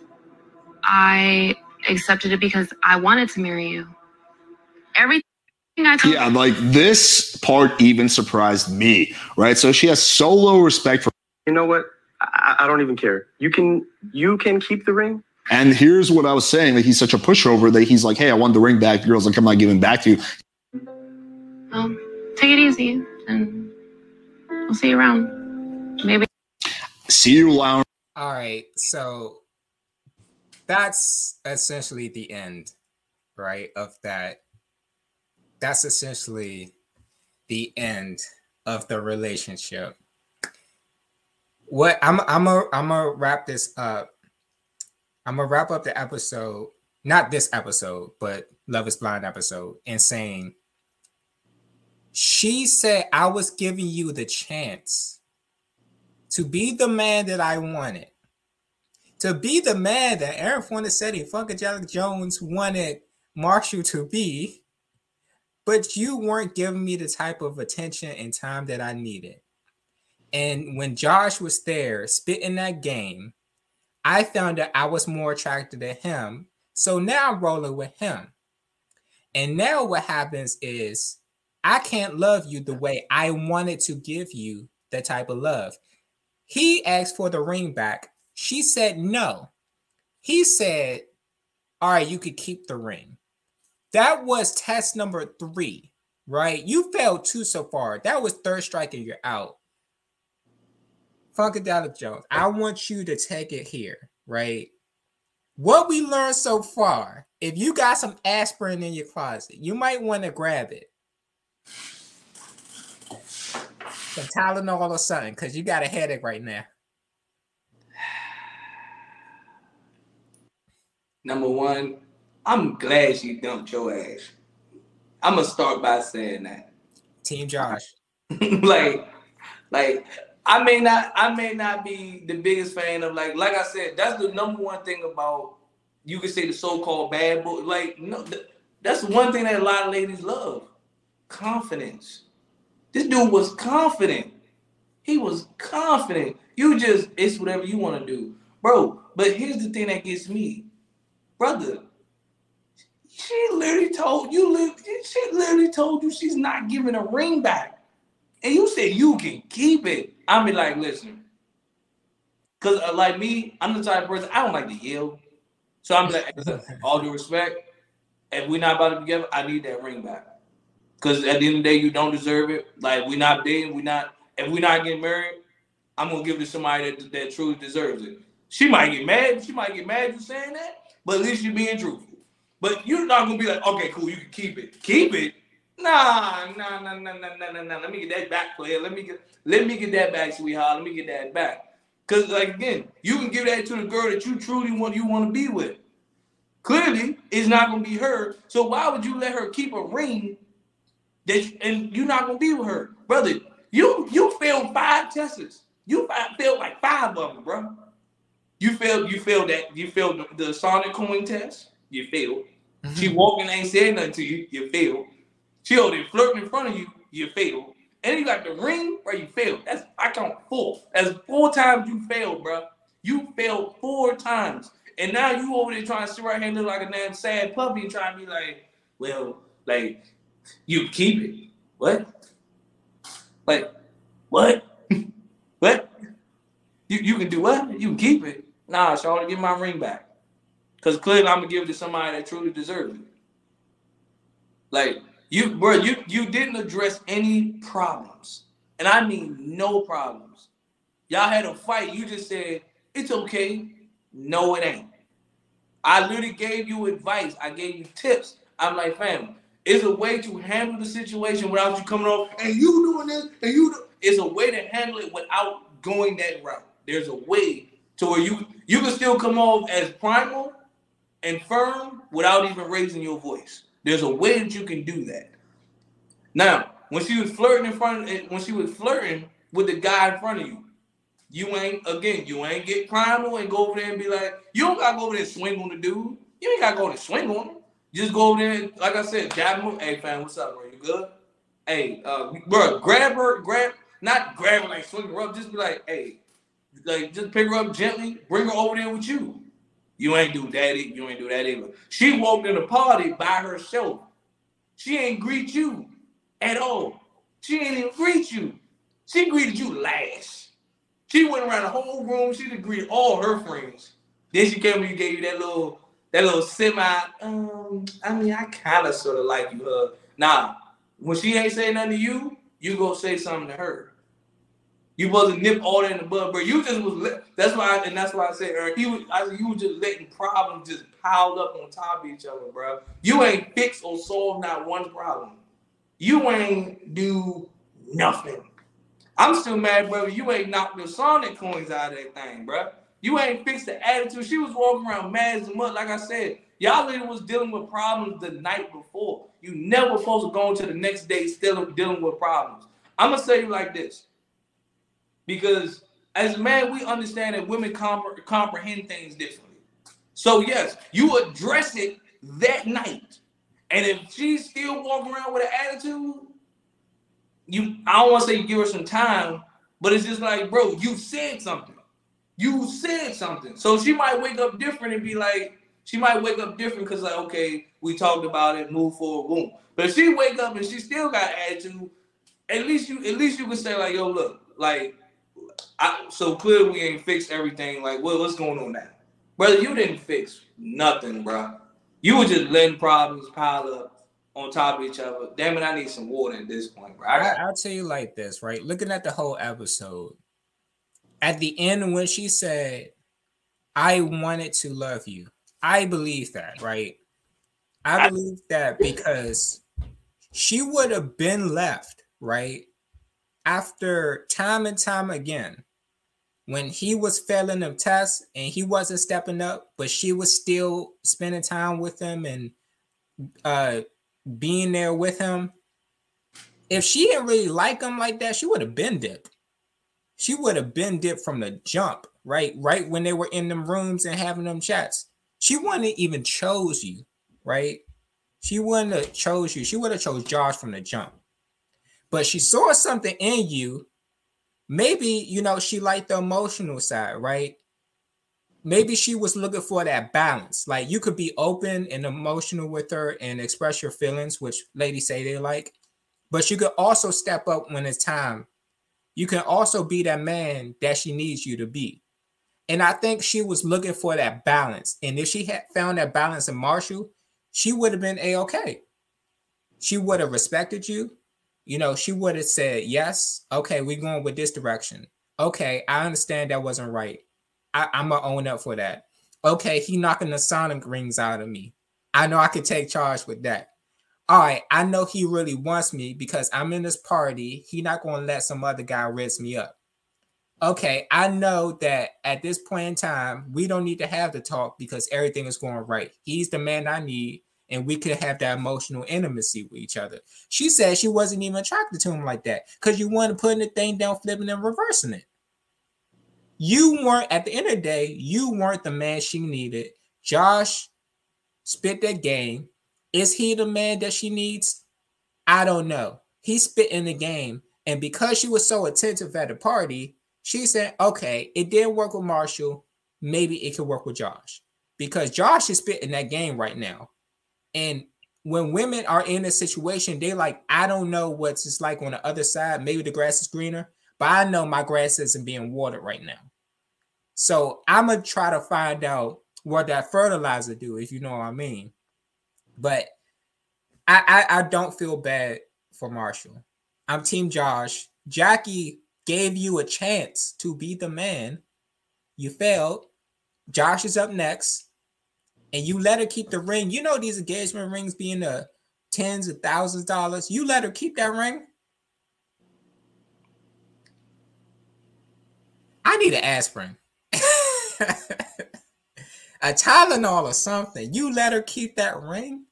I accepted it because I wanted to marry you. Everything I told Yeah, like this part even surprised me, right? So she has so low respect for. You know what? I, I don't even care. You can you can keep the ring. And here's what I was saying: that he's such a pushover that he's like, "Hey, I want the ring back." The girl's like, "I'm not giving back to you." Um, take it easy and we'll see you around. Maybe. See you, around. All right, so that's essentially the end, right? Of that. That's essentially the end of the relationship. What I'm I'm a I'm gonna wrap this up. I'm gonna wrap up the episode, not this episode, but Love is Blind episode, and saying she said I was giving you the chance to be the man that I wanted, to be the man that Aaron Fornasetti, Funkadelic Jones wanted Marshall to be, but you weren't giving me the type of attention and time that I needed. And when Josh was there spitting that game, I found that I was more attracted to him. So now I'm rolling with him. And now what happens is I can't love you the way I wanted to give you the type of love. He asked for the ring back. She said no. He said, All right, you could keep the ring. That was test number three, right? You failed two so far. That was third strike and you're out. Funkadelic Jones, I want you to take it here, right? What we learned so far, if you got some aspirin in your closet, you might want to grab it. Some Tylenol or something, because you got a headache right now. Number one, I'm glad you dumped your ass. I'm gonna start by saying that. Team Josh. like, like I may not, I may not be the biggest fan of like, like I said, that's the number one thing about you could say the so-called bad boy. Like, no, th- that's one thing that a lot of ladies love, confidence. This dude was confident. He was confident. You just it's whatever you want to do, bro. But here's the thing that gets me, brother. She literally told you. She literally told you she's not giving a ring back, and you said you can keep it. I be like, listen, because uh, like me, I'm the type of person I don't like to yell. So I'm like, all due respect, if we're not about to be together, I need that ring back. Because at the end of the day, you don't deserve it. Like we're not dating, we're not. If we're not getting married, I'm gonna give it to somebody that, that truly deserves it. She might get mad. She might get mad you saying that, but at least you're being truthful. But you're not gonna be like, okay, cool, you can keep it. Keep it. Nah, nah, nah, nah, nah, nah, nah, nah. Let me get that back, player. Let me get, let me get that back, sweetheart. Let me get that back. Cause like again, you can give that to the girl that you truly want, you want to be with. Clearly, it's not gonna be her. So why would you let her keep a ring that and you're not gonna be with her, brother? You you failed five tests. You failed like five of them, bro. You failed. You failed that. You failed the, the Sonic coin test. You failed. She mm-hmm. walking ain't said nothing to you. You failed. She over flirting in front of you. You failed. And you got the ring, bro. You failed. That's I count four. That's four times you failed, bro. You failed four times, and now you over there trying to sit right here and look like a damn sad puppy and trying to be like, well, like you keep it. What? Like what? what? You you can do what? You can keep it. Nah, so I want to get my ring back. Cause clearly I'm gonna give it to somebody that truly deserves it. Like you, bro, you you didn't address any problems, and I mean no problems. Y'all had a fight. You just said it's okay. No, it ain't. I literally gave you advice. I gave you tips. I'm like, fam, it's a way to handle the situation without you coming off and you doing this and you. Do, it's a way to handle it without going that route. There's a way to where you you can still come off as primal and firm without even raising your voice. There's a way that you can do that. Now, when she was flirting in front, of, when she was flirting with the guy in front of you, you ain't again, you ain't get primal and go over there and be like, you don't gotta go over there and swing on the dude. You ain't gotta go and swing on him. Just go over there, and, like I said, jab him. Hey, fam, what's up, bro? You good? Hey, uh, bro, grab her, grab, not grab her like swing her up. Just be like, hey, like just pick her up gently, bring her over there with you. You ain't do that. You ain't do that either. She walked in the party by herself. She ain't greet you at all. She ain't even greet you. She greeted you last. She went around the whole room. She did greet all her friends. Then she came and gave you that little, that little semi. Um, I mean, I kind of sort of like you. Uh, nah, when she ain't say nothing to you, you go say something to her. You wasn't nip all that in the bud, bro. You just was. Let, that's why, and that's why I said, Eric. You, was, I you was just letting problems just piled up on top of each other, bro. You ain't fixed or solved not one problem. You ain't do nothing. I'm still mad, brother. You ain't knocked the Sonic coins out of that thing, bro. You ain't fixed the attitude. She was walking around mad as mud. Like I said, y'all literally was dealing with problems the night before. You never supposed to go into the next day still dealing with problems. I'm gonna say you like this, because as man, we understand that women compre- comprehend things differently. So yes, you address it that night, and if she's still walking around with an attitude, you I don't want to say you give her some time, but it's just like, bro, you said something. You said something. So she might wake up different and be like, she might wake up different because like, okay, we talked about it, move forward, boom. But if she wake up and she still got attitude, at least you at least you can say like, yo, look, like, I so clearly we ain't fixed everything. Like, what, what's going on now, brother? You didn't fix nothing, bro. You were just letting problems pile up on top of each other. Damn it, I need some water at this point, bro. I I'll tell you like this, right? Looking at the whole episode, at the end when she said, "I wanted to love you," I believe that, right? I believe that because she would have been left, right? After time and time again, when he was failing them tests and he wasn't stepping up, but she was still spending time with him and uh being there with him. If she didn't really like him like that, she would have been dipped. She would have been dipped from the jump, right? Right when they were in them rooms and having them chats. She wouldn't even chose you, right? She wouldn't have chose you. She would have chose Josh from the jump. But she saw something in you maybe you know she liked the emotional side, right? Maybe she was looking for that balance. Like you could be open and emotional with her and express your feelings, which ladies say they like, but you could also step up when it's time. You can also be that man that she needs you to be. And I think she was looking for that balance. And if she had found that balance in Marshall, she would have been a okay. She would have respected you. You know, she would have said, Yes, okay, we're going with this direction. Okay, I understand that wasn't right. I, I'm gonna own up for that. Okay, he knocking the sonic rings out of me. I know I could take charge with that. All right, I know he really wants me because I'm in this party. He not gonna let some other guy rinse me up okay, I know that at this point in time, we don't need to have the talk because everything is going right. He's the man I need, and we could have that emotional intimacy with each other. She said she wasn't even attracted to him like that because you wanted putting the thing down, flipping and reversing it. You weren't at the end of the day, you weren't the man she needed. Josh spit that game. Is he the man that she needs? I don't know. He spit in the game. And because she was so attentive at the party, she said, okay, it didn't work with Marshall. Maybe it could work with Josh because Josh is spitting that game right now. And when women are in a situation, they like, I don't know what's it's like on the other side. Maybe the grass is greener, but I know my grass isn't being watered right now. So I'm gonna try to find out what that fertilizer do, if you know what I mean. But I I, I don't feel bad for Marshall. I'm Team Josh. Jackie gave you a chance to be the man. You failed. Josh is up next, and you let her keep the ring. You know these engagement rings being the tens of thousands of dollars. You let her keep that ring. I need an aspirin, a Tylenol or something. You let her keep that ring.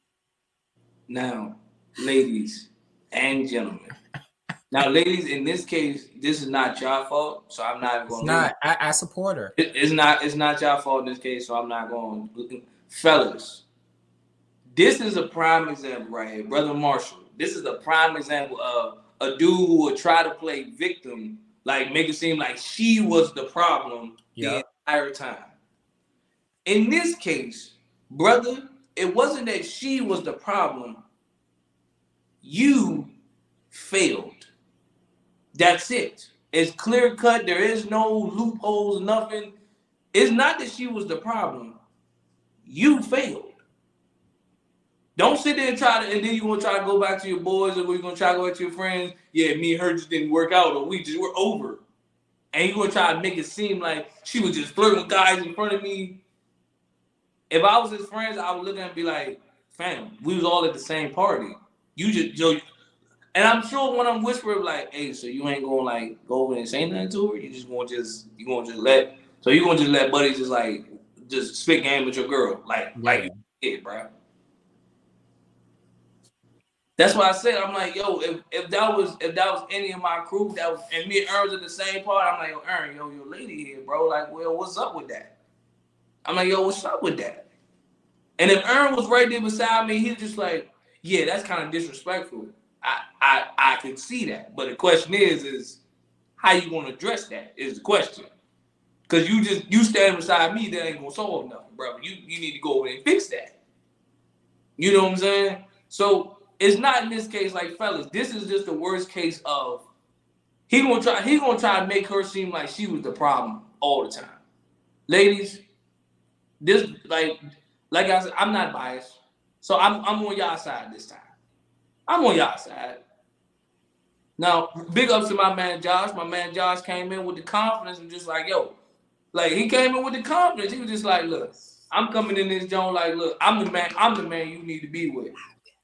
Now, ladies and gentlemen, now, ladies, in this case, this is not your fault, so I'm not going. It's not. I, I, support her. It, it's not. It's not your fault in this case, so I'm not going. To. Fellas, this is a prime example right here, brother Marshall. This is a prime example of a dude who would try to play victim, like make it seem like she was the problem yep. the entire time. In this case, brother, it wasn't that she was the problem. You failed. That's it. It's clear cut. There is no loopholes, nothing. It's not that she was the problem. You failed. Don't sit there and try to, and then you want to try to go back to your boys, or we're gonna try to go back to your friends. Yeah, me and her just didn't work out, or we just were over. And you gonna try to make it seem like she was just flirting with guys in front of me. If I was his friends, I would look at him and be like, "Fam, we was all at the same party. You just, yo, and I'm sure when I'm whispering like, hey, so you ain't gonna like go over and say nothing to her. You just gonna just you gonna just let so you gonna just let buddy just like just spit game with your girl like yeah. like yeah, bro. That's why I said I'm like, yo, if, if that was if that was any of my crew that was and me and Ern's at the same part, I'm like, yo, Ern, yo, your lady here, bro. Like, well, what's up with that? I'm like, yo, what's up with that? And if Ern was right there beside me, he's just like, yeah, that's kind of disrespectful. I, I I can see that. But the question is, is how you gonna address that is the question. Cause you just you stand beside me, that ain't gonna solve nothing, brother. You you need to go over and fix that. You know what I'm saying? So it's not in this case like fellas. This is just the worst case of he gonna try he gonna try to make her seem like she was the problem all the time. Ladies, this like like I said, I'm not biased. So I'm I'm on y'all side this time. I'm on y'all side. Now, big ups to my man Josh. My man Josh came in with the confidence and just like, yo, like he came in with the confidence. He was just like, look, I'm coming in this joint like, look, I'm the man, I'm the man you need to be with.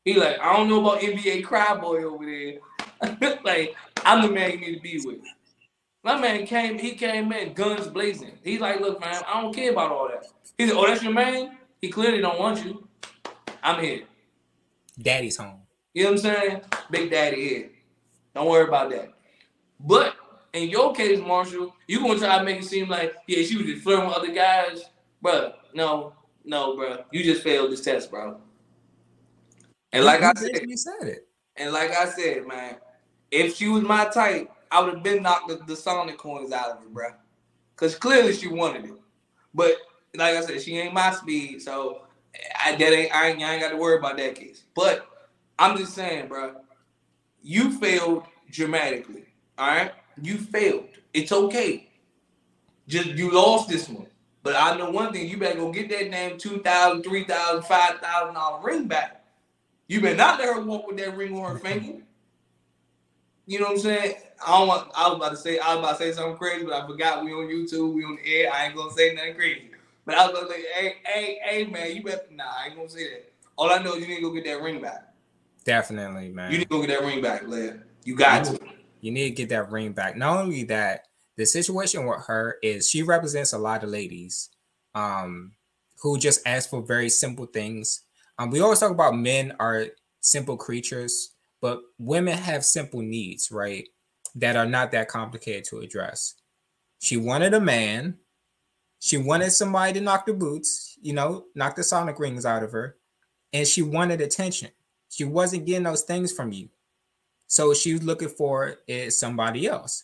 He like, I don't know about NBA cryboy over there. like, I'm the man you need to be with. My man came, he came in guns blazing. He's like, look, man, I don't care about all that. He said, oh, that's your man? He clearly don't want you. I'm here. Daddy's home. You know what I'm saying? Big Daddy here. Don't worry about that. But in your case, Marshall, you gonna try to make it seem like yeah, she was just flirting with other guys, bro. No, no, bro. You just failed this test, bro. And like I said, you said it. And like I said, man, if she was my type, I would have been knocked the, the Sonic coins out of her, bro. Cause clearly she wanted it. But like I said, she ain't my speed, so I that ain't I ain't, I ain't got to worry about that case. But I'm just saying, bro, you failed dramatically. All right, you failed. It's okay. Just you lost this one. But I know one thing: you better go get that damn two thousand, three thousand, five thousand dollar ring back. You better not let her walk with that ring on her finger. You know what I'm saying? I don't want. I was about to say. I was about to say something crazy, but I forgot we on YouTube. We on the air. I ain't gonna say nothing crazy. But I was say, hey, hey, hey, man, you better. Nah, I ain't gonna say that. All I know is you need to go get that ring back. Definitely, man. You need to go get that ring back, Blair. You got you, to. You need to get that ring back. Not only that, the situation with her is she represents a lot of ladies um, who just ask for very simple things. Um, we always talk about men are simple creatures, but women have simple needs, right? That are not that complicated to address. She wanted a man. She wanted somebody to knock the boots, you know, knock the sonic rings out of her. And she wanted attention. She wasn't getting those things from you. So she was looking for somebody else.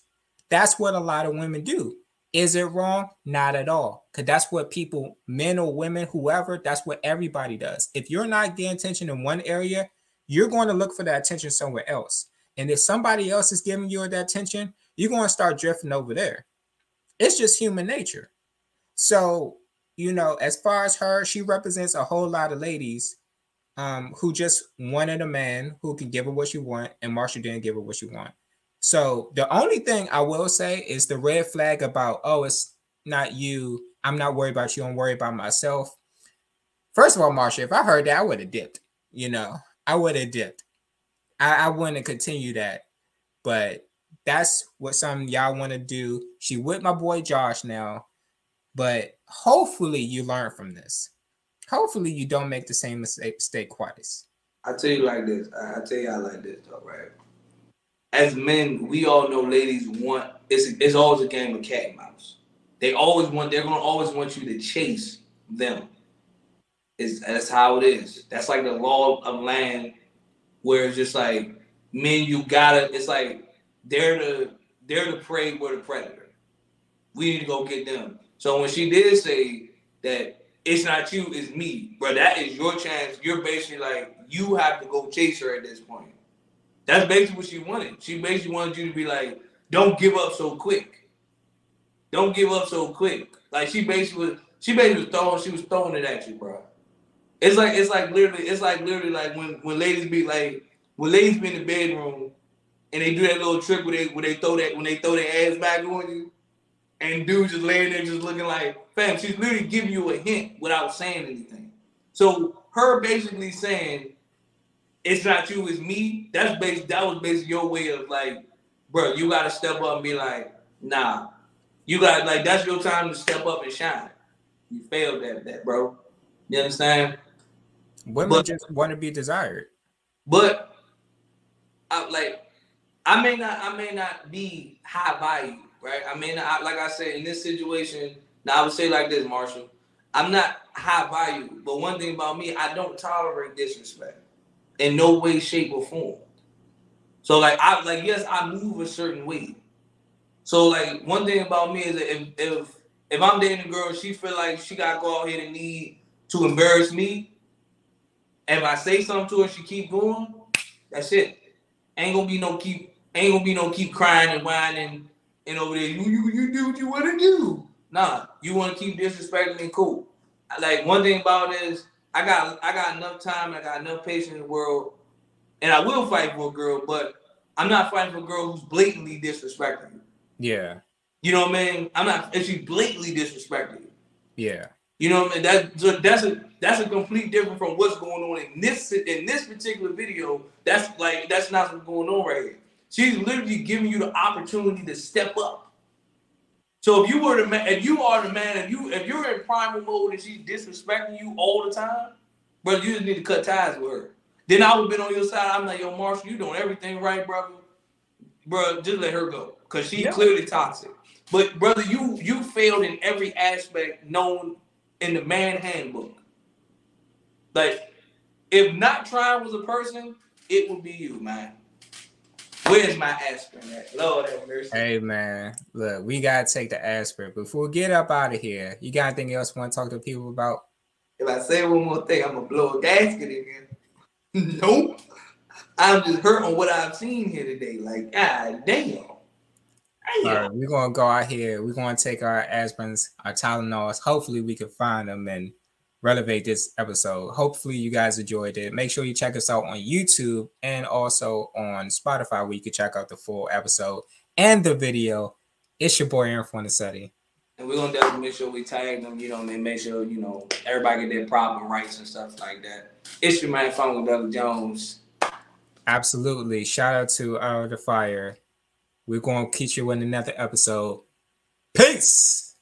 That's what a lot of women do. Is it wrong? Not at all. Because that's what people, men or women, whoever, that's what everybody does. If you're not getting attention in one area, you're going to look for that attention somewhere else. And if somebody else is giving you that attention, you're going to start drifting over there. It's just human nature. So, you know, as far as her, she represents a whole lot of ladies um, who just wanted a man who can give her what she want, and Marshall didn't give her what she want. So the only thing I will say is the red flag about, oh, it's not you. I'm not worried about you. I'm worried about myself. First of all, Marshall, if I heard that, I would have dipped. You know, I would have dipped. I, I wouldn't have continued that. But that's what some y'all want to do. She with my boy Josh now, but hopefully you learn from this. Hopefully you don't make the same mistake, twice. I tell you like this. I, I tell you I like this though, right? As men, we all know ladies want it's it's always a game of cat and mouse. They always want they're gonna always want you to chase them. Is that's how it is. That's like the law of land, where it's just like men, you gotta. It's like they're the they're the prey, we're the predator. We need to go get them. So when she did say that it's not you, it's me, bro, that is your chance. You're basically like you have to go chase her at this point. That's basically what she wanted. She basically wanted you to be like, don't give up so quick. Don't give up so quick. Like she basically was, she basically was throwing, she was throwing it at you, bro. It's like it's like literally, it's like literally like when when ladies be like when ladies be in the bedroom and they do that little trick where they where they throw that when they throw their ass back on you, and dude just laying there just looking like fam. She's literally giving you a hint without saying anything. So her basically saying it's not you, it's me. That's base. That was basically your way of like, bro, you got to step up and be like, nah. You got like that's your time to step up and shine. You failed at that, bro. You understand? Women but, just want to be desired. But I like I may not I may not be high value, right? I mean, not like I said in this situation, now I would say like this, Marshall. I'm not high value, but one thing about me, I don't tolerate disrespect in no way, shape, or form. So like I like yes, I move a certain way. So like one thing about me is that if if if I'm dating a girl, she feel like she gotta go out here and need to embarrass me. If I say something to her, she keep going, that's it. Ain't gonna be no keep ain't gonna be no keep crying and whining and over there. You you, you do what you want to do. Nah, you want to keep disrespecting me, cool. Like one thing about it is I got I got enough time, I got enough patience in the world, and I will fight for a girl, but I'm not fighting for a girl who's blatantly disrespecting you. Yeah. You know what I mean? I'm not if she's blatantly disrespecting you. Yeah. You know what I mean? That so that's a that's a complete different from what's going on in this in this particular video. That's like that's not what's going on right here. She's literally giving you the opportunity to step up. So if you were the man, if you are the man, if you if you're in primal mode and she's disrespecting you all the time, brother, you just need to cut ties with her. Then I would have been on your side. I'm like, yo, Marshall, you doing everything right, brother. Bro, just let her go. Cause she's yeah. clearly toxic. But brother, you you failed in every aspect known in the man handbook. Like, if not trying was a person, it would be you, man. Where's my aspirin at? Lord have mercy. Hey man, look, we gotta take the aspirin before we get up out of here. You got anything else you want to talk to people about? If I say one more thing, I'm gonna blow a gasket in here. nope. I'm just hurt on what I've seen here today. Like, god damn. All right, we're gonna go out here. We're gonna take our aspirins, our Tylenols. Hopefully, we can find them and relevate this episode. Hopefully, you guys enjoyed it. Make sure you check us out on YouTube and also on Spotify, where you can check out the full episode and the video. It's your boy Aaron Fornasetti. And we're gonna definitely make sure we tag them, you know, and make sure, you know, everybody get their proper rights and stuff like that. It's your man Fun with Doug Jones. Absolutely. Shout out to Out of the Fire. We're gonna keep you in another episode. Peace.